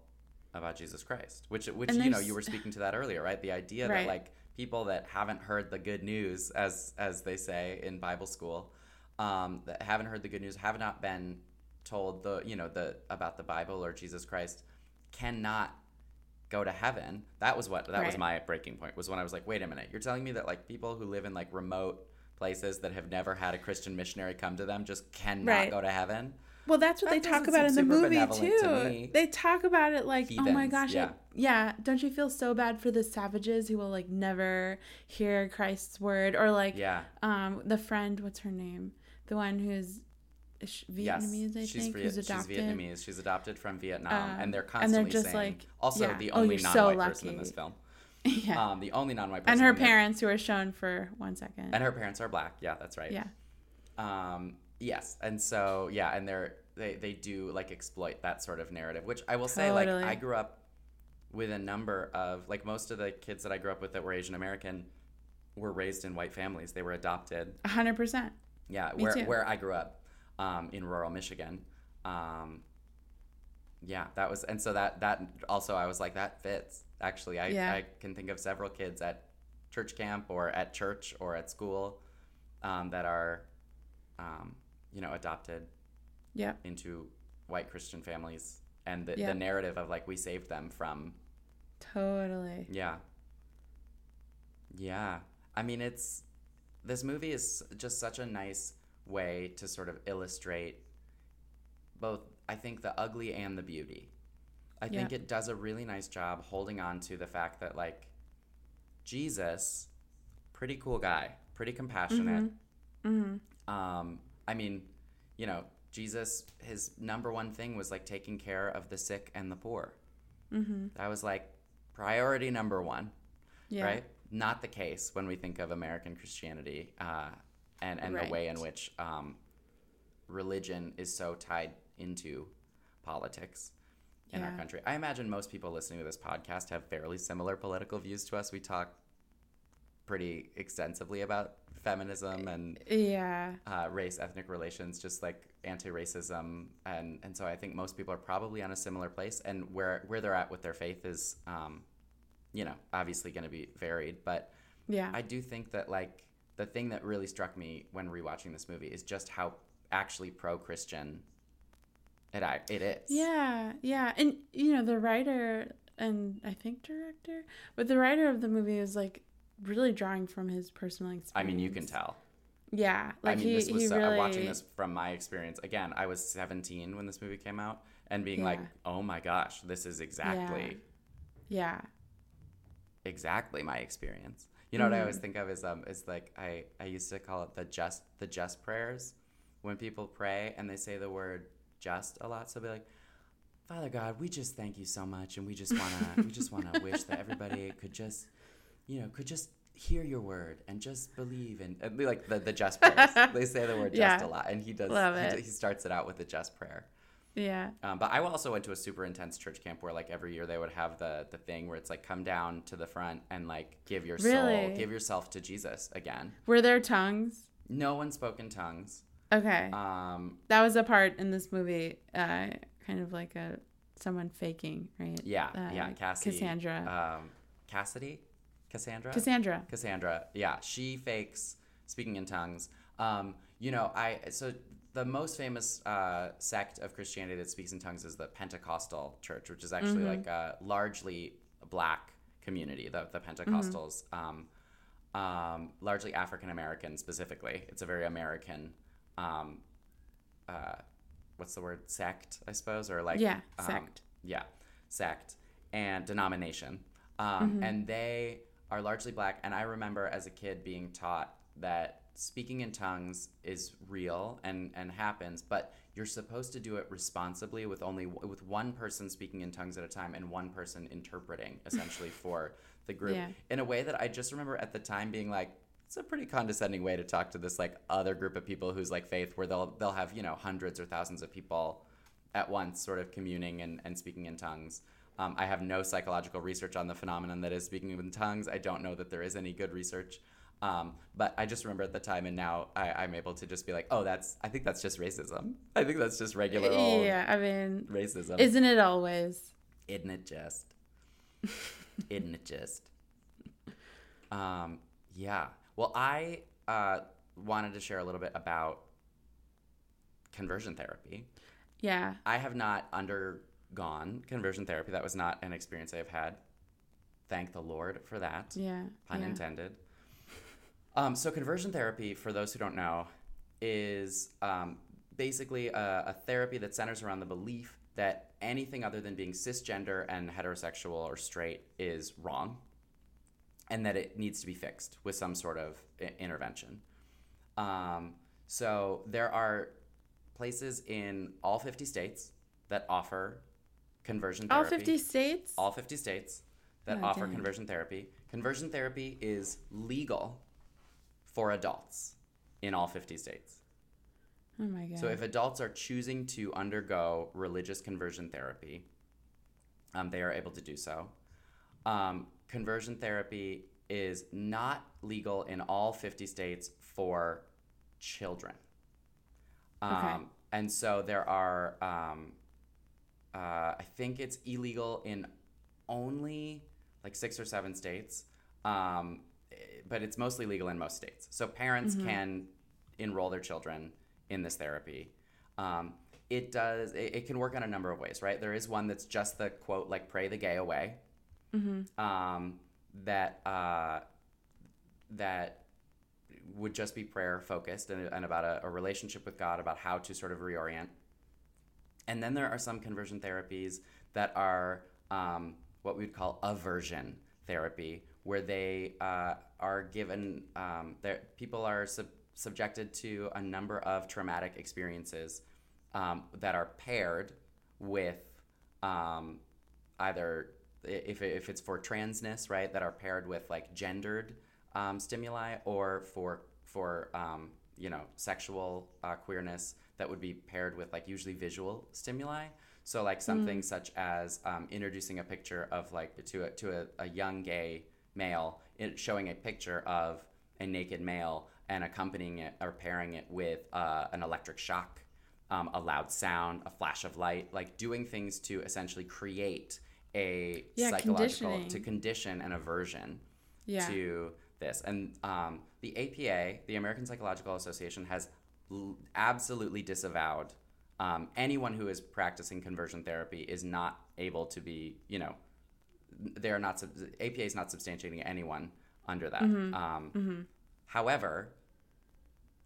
about Jesus Christ. Which, which you know, you were speaking to that earlier, right? The idea that like people that haven't heard the good news, as as they say in Bible school, um, that haven't heard the good news, have not been told the you know the about the Bible or Jesus Christ, cannot go to heaven. That was what that was my breaking point. Was when I was like, wait a minute, you're telling me that like people who live in like remote places that have never had a Christian missionary come to them just cannot Right. go to heaven. Well, that's what That they talk about in the movie benevolent to too. They talk about it like, oh my gosh, yeah. yeah. yeah. Don't you feel so bad for the savages who will like never hear Christ's word, or like, Yeah. um, the friend, what's her name, the one who's sh- Yes, Vietnamese, I she's think, who's she's. Vietnamese. She's adopted from Vietnam, Um, and they're and constantly they're just saying. like, also, yeah, the oh, only you're non-white person in this film. yeah, Um, the only non-white person. and her parents who are shown for one second. And her parents are black. Yeah, that's right. yeah, Um, yes, and so yeah, and they're they they do like exploit that sort of narrative, which I will say like I grew up with a number of like most of the kids that I grew up with that were Asian American were raised in white families. They were adopted. a hundred percent. Yeah, Me where too. where I grew up um, in rural Michigan. Um, yeah, that was, and so that that also I was like that fits. Actually, I Yeah. I can think of several kids at church camp or at church or at school um, that are, um, you know, adopted Yeah. into white Christian families, and the, Yeah. the narrative of like we saved them from Totally. yeah. Yeah. I mean, it's this movie is just such a nice way to sort of illustrate both, I think, the ugly and the beauty. I think it does a really nice job holding on to the fact that, like, Jesus, pretty cool guy, pretty compassionate. Mm-hmm. Um, I mean, you know, Jesus, his number one thing was like taking care of the sick and the poor. Mm-hmm. That was like priority number one Yeah. right? Not the case when we think of American Christianity uh, and and the way in which um, religion is so tied into politics in our country. I imagine most people listening to this podcast have fairly similar political views to us. We talk pretty extensively about feminism and Yeah. uh, race ethnic relations just like anti-racism and and so i think most people are probably on a similar place and where where they're at with their faith is um you know obviously going to be varied but Yeah. i do think that like the thing that really struck me when rewatching this movie is just how actually pro-christian it it is Yeah, yeah. And you know, the writer and I think director, but the writer of the movie is like really drawing from his personal experience. i mean you can tell Yeah, like I mean, he, this was he so, really watching this from my experience. Again, I was 17 when this movie came out, and being like, "Oh my gosh, this is exactly Yeah. exactly my experience. You know what I Mm-hmm. always think of is um is like I I used to call it the just the just prayers when people pray and they say the word just a lot. So be like, Father God, we just thank you so much, and we just wanna we just wanna wish that everybody could just you know could just hear your word and just believe and, and like the the just prayers. they say the word just Yeah. a lot, and he does. Love he, it. he starts it out with the just prayer. Yeah. Um, but I also went to a super intense church camp where like every year they would have the the thing where it's like come down to the front and like give your soul, give yourself to Jesus again. Were there tongues? No one spoke in tongues. Okay. Um, that was a part in this movie, uh, kind of like a someone faking, right? yeah, Uh, yeah, Cassandra. um, Cassidy, Cassandra, Cassandra. Cassandra. Yeah, she fakes speaking in tongues. Um, you know, I so the most famous uh, sect of Christianity that speaks in tongues is the Pentecostal Church, which is actually like a largely black community. The the Pentecostals, um, um, largely African American specifically. It's a very American. Um, uh, what's the word? Sect, I suppose, or like Yeah, um, sect. yeah, sect and denomination. Um, And they are largely black. And I remember as a kid being taught that speaking in tongues is real and, and happens, but you're supposed to do it responsibly with only with one person speaking in tongues at a time and one person interpreting essentially for the group Yeah. in a way that I just remember at the time being like, it's a pretty condescending way to talk to this like other group of people who's like faith where they'll they'll have you know hundreds or thousands of people at once sort of communing and, and speaking in tongues. Um, i have no psychological research on the phenomenon that is speaking in tongues. I don't know that there is any good research. Um, but i just remember at the time and now I, i'm able to just be like oh that's i think that's just racism. I think that's just regular old Yeah, I mean, racism. isn't it always? isn't it just? Isn't it just? Um yeah well i uh wanted to share a little bit about conversion therapy Yeah. i have not undergone conversion therapy that was not an experience i've had thank the lord for that Yeah. pun yeah. intended. Um, so, conversion therapy, for those who don't know, is um, basically a, a therapy that centers around the belief that anything other than being cisgender and heterosexual or straight is wrong and that it needs to be fixed with some sort of i- intervention. Um, so, there are places in all 50 states that offer conversion therapy. All 50 states? all 50 states that Oh, offer dang. conversion therapy. Conversion therapy is legal for adults in all 50 states. oh my God. So if adults are choosing to undergo religious conversion therapy, um, they are able to do so. Um, conversion therapy is not legal in all 50 states for children. Um, Okay. and so there are, um, uh, I think it's illegal in only like six or seven states, um, but it's mostly legal in most states. So parents can enroll their children in this therapy. Um, it does. It, it can work on a number of ways, right? There is one that's just the quote, like "pray the gay away," um, that uh, that would just be prayer focused and, and about a, a relationship with God, about how to sort of reorient. And then there are some conversion therapies that are um, what we would call aversion therapy, where they uh, are given, um, people are sub- subjected to a number of traumatic experiences um, that are paired with um, either if, if it's for transness, right, that are paired with like gendered um, stimuli, or for for um, you know sexual uh, queerness that would be paired with like usually visual stimuli. So like something such as um, introducing a picture of like to a, to a, a young gay male, it, showing a picture of a naked male and accompanying it or pairing it with uh, an electric shock, um, a loud sound, a flash of light, like doing things to essentially create a Yeah, psychological to condition an aversion Yeah. to this. And um, the APA, the American Psychological Association, has l- absolutely disavowed um, anyone who is practicing conversion therapy is not able to be, you know, they are not, sub- APA is not substantiating anyone under that. Um, However,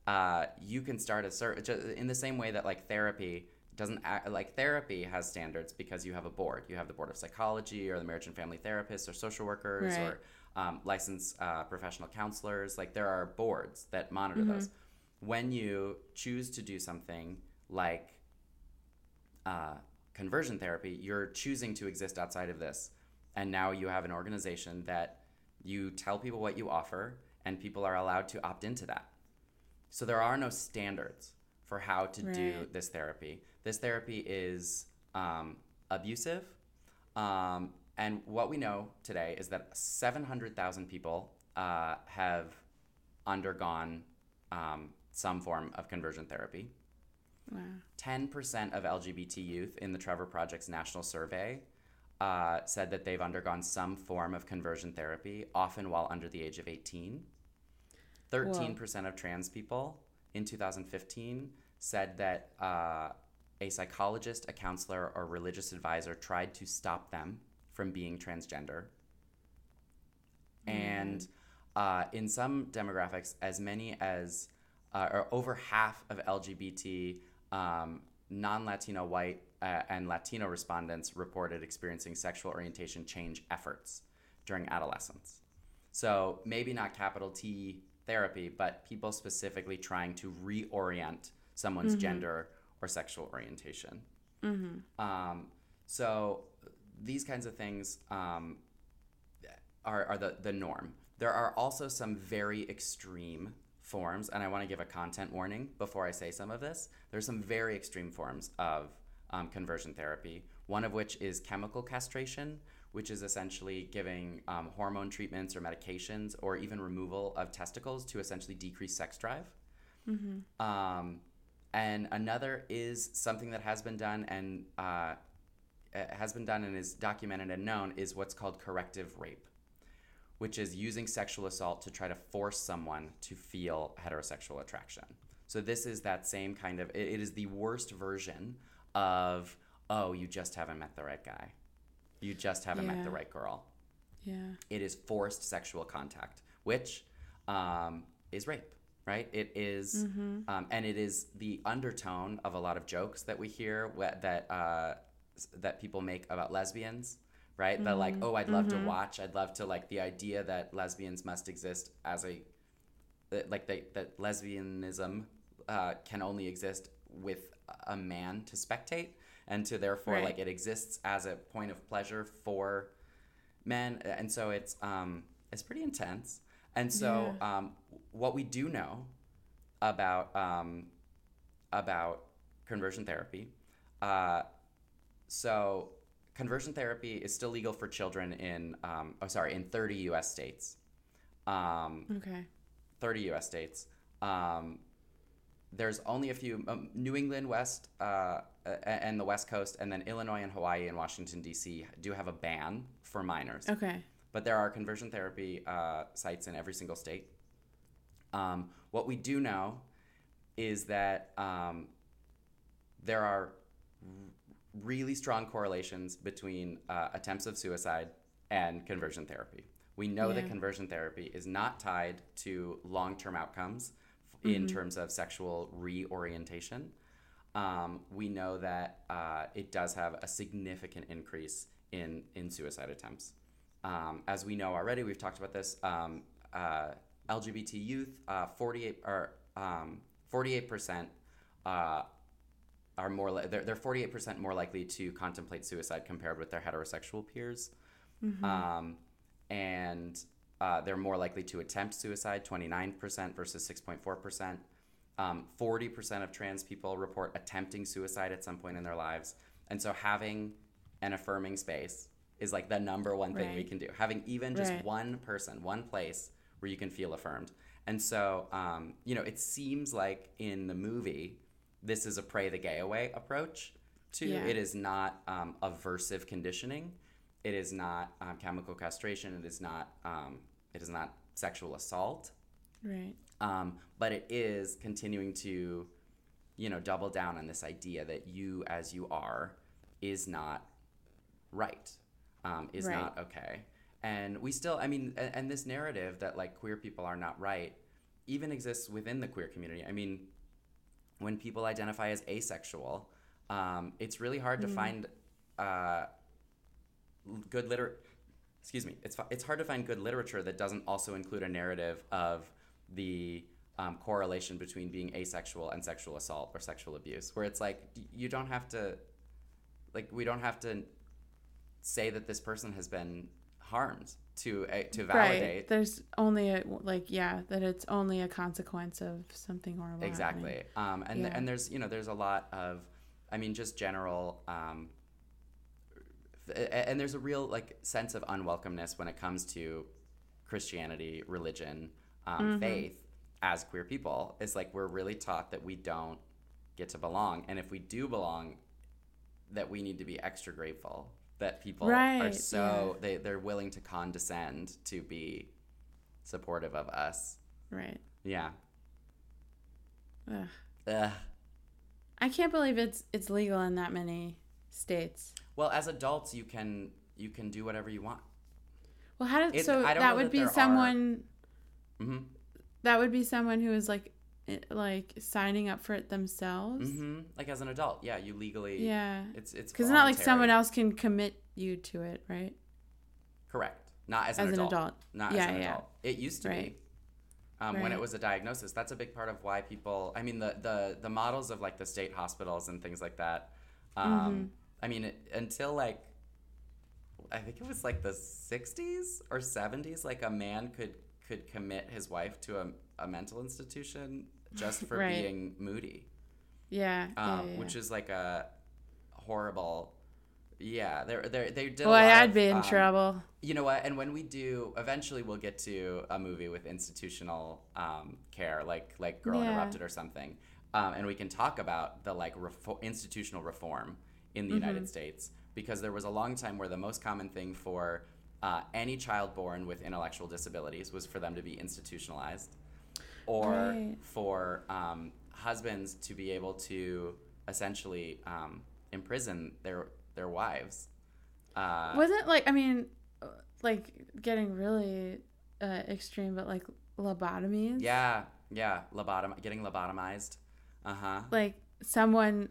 uh, you can start a search in the same way that like therapy doesn't act, like therapy has standards because you have a board. You have the board of psychology or the marriage and family therapists or social workers Right. or um, licensed uh, professional counselors. Like there are boards that monitor those. When you choose to do something like uh, conversion therapy, you're choosing to exist outside of this. And now you have an organization that you tell people what you offer, and people are allowed to opt into that. So there are no standards for how to do this therapy. This therapy is um, abusive. Um, and what we know today is that 700,000 people uh, have undergone um, some form of conversion therapy. Wow. 10% of LGBT youth in the Trevor Project's national survey uh, said that they've undergone some form of conversion therapy, often while under the age of 18. 13% of trans people in 2015 said that uh, a psychologist, a counselor, or religious advisor tried to stop them from being transgender. And uh, in some demographics, as many as uh, or over half of LGBT um, non Latino white uh, and Latino respondents reported experiencing sexual orientation change efforts during adolescence. So maybe not capital T therapy, but people specifically trying to reorient someone's gender or sexual orientation. Um, so these kinds of things um, are, are the, the norm. There are also some very extreme forms, and I want to give a content warning before I say some of this. There's some very extreme forms of um, conversion therapy, one of which is chemical castration, which is essentially giving um, hormone treatments or medications or even removal of testicles to essentially decrease sex drive. Um, and another is something that has been done and uh, uh, has been done and is documented and known is what's called corrective rape, which is using sexual assault to try to force someone to feel heterosexual attraction. So this is that same kind of. It, it is the worst version of oh, you just haven't met the right guy, you just haven't met the right girl. Yeah. It is forced sexual contact, which um, is rape, right? It is- um, and it is the undertone of a lot of jokes that we hear wh- that uh, that people make about lesbians, right? That like, oh, I'd love to watch. I'd love to like the idea that lesbians must exist as a that- like they, that lesbianism uh, can only exist with a man to spectate and to therefore Right. like it exists as a point of pleasure for men and so it's um it's pretty intense and so um what we do know about um about conversion therapy uh so conversion therapy is still legal for children in um oh sorry in 30 US states um Okay. 30 US states. Um, there's only a few um, New England West uh, and the West Coast, and then Illinois and Hawaii and Washington D.C. do have a ban for minors. Okay. But there are conversion therapy uh, sites in every single state. Um, what we do know is that um, there are really strong correlations between uh, attempts of suicide and conversion therapy. We know that conversion therapy is not tied to long term outcomes f- in terms of sexual reorientation. Um, we know that uh, it does have a significant increase in, in suicide attempts. Um, as we know already, we've talked about this. Um, uh, LGBT youth, uh, 48 or um, 48% uh, are more li- they're, they're 48% more likely to contemplate suicide compared with their heterosexual peers. Um, and uh, they're more likely to attempt suicide 29% versus 6.4% um, 40% of trans people report attempting suicide at some point in their lives. And so having an affirming space is like the number one thing we can do. Having even just Right. one person one place where you can feel affirmed and so um, you know it seems like in the movie this is a pray the gay away approach to Yeah. it is not um, aversive conditioning it is not um, chemical castration it is not um, it is not sexual assault Right. um, but it is continuing to you know double down on this idea that you as you are is not right um, is Right. not okay and we still i mean and, and this narrative that like queer people are not right even exists within the queer community. I mean when people identify as asexual um, it's really hard to find uh, good liter excuse me it's, it's hard to find good literature that doesn't also include a narrative of the um, correlation between being asexual and sexual assault or sexual abuse where it's like you don't have to like we don't have to say that this person has been harmed to uh, to validate Right. There's only a like yeah that it's only a consequence of something horrible. exactly um, and Yeah. and there's you know there's a lot of i mean just general um, and there's a real like sense of unwelcomeness when it comes to christianity religion um, faith as queer people it's like we're really taught that we don't get to belong and if we do belong that we need to be extra grateful that people are Right, so they, they're willing to condescend to be supportive of us Right. yeah Ugh. Ugh. I can't believe it's it's legal in that many states. Well, as adults, you can you can do whatever you want. Well, how did It- so that would that be there are- someone hmm that would be someone who is like like signing up for it themselves. hmm Like as an adult, yeah, you legally. Yeah. It's it's Because it's not like someone else can commit you to it, right? Correct. Not as an, As an adult. adult. Not Yeah, as an yeah. adult. It used to Right. be. Um, When it was a diagnosis, that's a big part of why people. I mean, the the the models of like the state hospitals and things like that. Um, Mm-hmm. I mean, it, until like, I think it was like the '60s or '70s, like a man could could commit his wife to a, a mental institution just for Right. being moody. Yeah. um, yeah, yeah, which is like a horrible. Yeah, they they they did. lot I'd of, be in um, trouble. You know what? And when we do, eventually we'll get to a movie with institutional um, care, like like Girl Yeah. Interrupted or something, um, and we can talk about the like institutional reform in the Mm-hmm. United States because there was a long time where the most common thing for uh, any child born with intellectual disabilities was for them to be institutionalized, or Right. for um, husbands to be able to essentially um, imprison their their wives. Uh, Wasn't like I mean, uh, like getting really uh, extreme, but like lobotomies. Yeah, yeah, lobotom, getting lobotomized. Uh huh. Like someone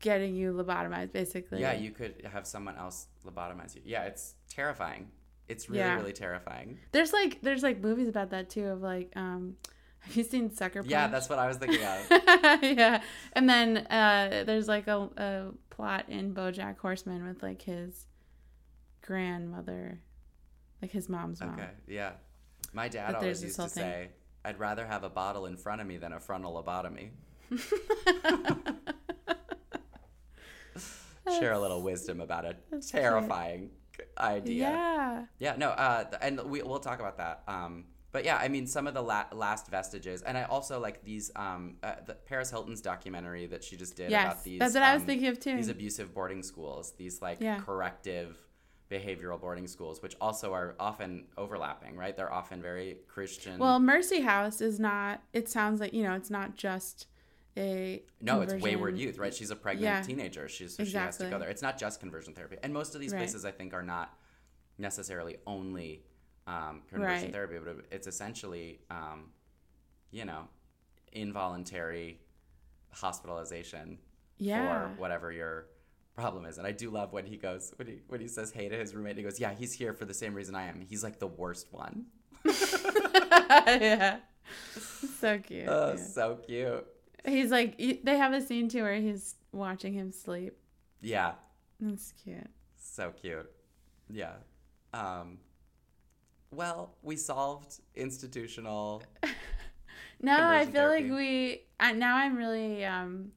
getting you lobotomized, basically. Yeah, you could have someone else lobotomize you. Yeah, it's terrifying. It's really, Yeah. really terrifying. There's like there's like movies about that too. Of like, um, have you seen Sucker Punch? Yeah, that's what I was thinking of. yeah, and then uh, there's like a, a plot in BoJack Horseman with like his grandmother, like his mom's mom. Okay, yeah. My dad But always used to thing. say, "I'd rather have a bottle in front of me than a frontal lobotomy." Share a little wisdom about a terrifying idea. Yeah. Yeah, no, uh, and we, we'll talk about that. Um, but yeah, I mean, some of the la- last vestiges, and I also like these. Um, uh, the Paris Hilton's documentary that she just did Yes, about these. that's what I was um, thinking of too. These abusive boarding schools, these like Yeah. corrective behavioral boarding schools, which also are often overlapping, right? They're often very Christian. Well, Mercy House is not. It sounds like you know, it's not just a no, it's wayward youth, right? She's a pregnant Yeah. teenager. She's so she has to go there. It's not just conversion therapy, and most of these Right. places I think are not necessarily only um, conversion Right. therapy, but it's essentially, um, you know, involuntary hospitalization Yeah. for whatever your problem is. And I do love when he goes when he when he says hey to his roommate. He goes, "Yeah, he's here for the same reason I am. He's like the worst one." yeah. So cute. Oh, yeah. so cute. He's like they have a scene too where he's watching him sleep. Yeah, That's cute. so cute. Yeah. Um. Well, we solved institutional. No, I feel like we. I, now I'm really. um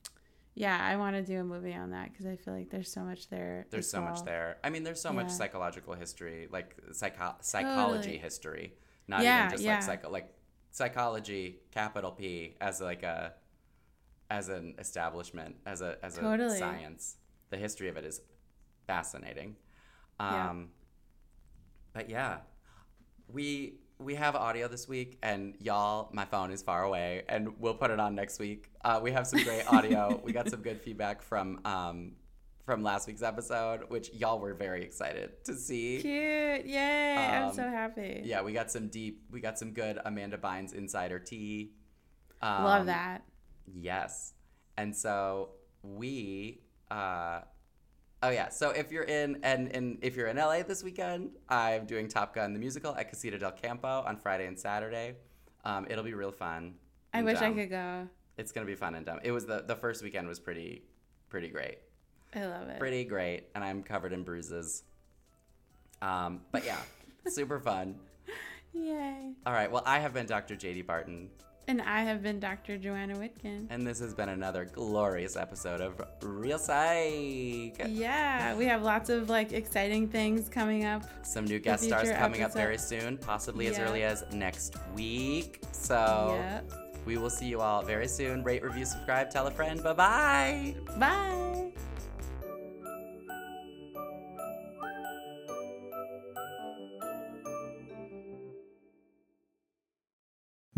Yeah, I want to do a movie on that because I feel like there's so much there. There's so much there. I mean, there's so much psychological history, like psycho- psychology Totally. history, not Yeah, even just yeah. like psycho like psychology, capital P, as like a as an establishment, as a as a Totally. science. The history of it is fascinating. Yeah. Um, But yeah, we we have audio this week, and y'all, my phone is far away, and we'll put it on next week. Uh, we have some great audio. we got some good feedback from um, from last week's episode, which y'all were very excited to see. Cute. Yay. I'm Um, so happy. Yeah, we got some deep, we got some good Amanda Bynes insider tea. Um, Love that. Yes. And so we uh oh yeah, so if you're in and, and if you're in LA this weekend, I'm doing Top Gun the musical at Casita del Campo on Friday and Saturday. Um, it'll be real fun. I wish I could go. It's gonna be fun and dumb. It was the the first weekend was pretty pretty great. I love it. Pretty great. And I'm covered in bruises. Um, but yeah, super fun. Yay. All right, well I have been Dr. JD Barton. And I have been Dr. Joanna Whitkin. And this has been another glorious episode of Reel Psych. Yeah, we have lots of like exciting things coming up. Some new guest stars coming up very soon, possibly as Yeah. early as next week. So Yep. we will see you all very soon. Rate, review, subscribe, tell a friend. Bye bye. Bye.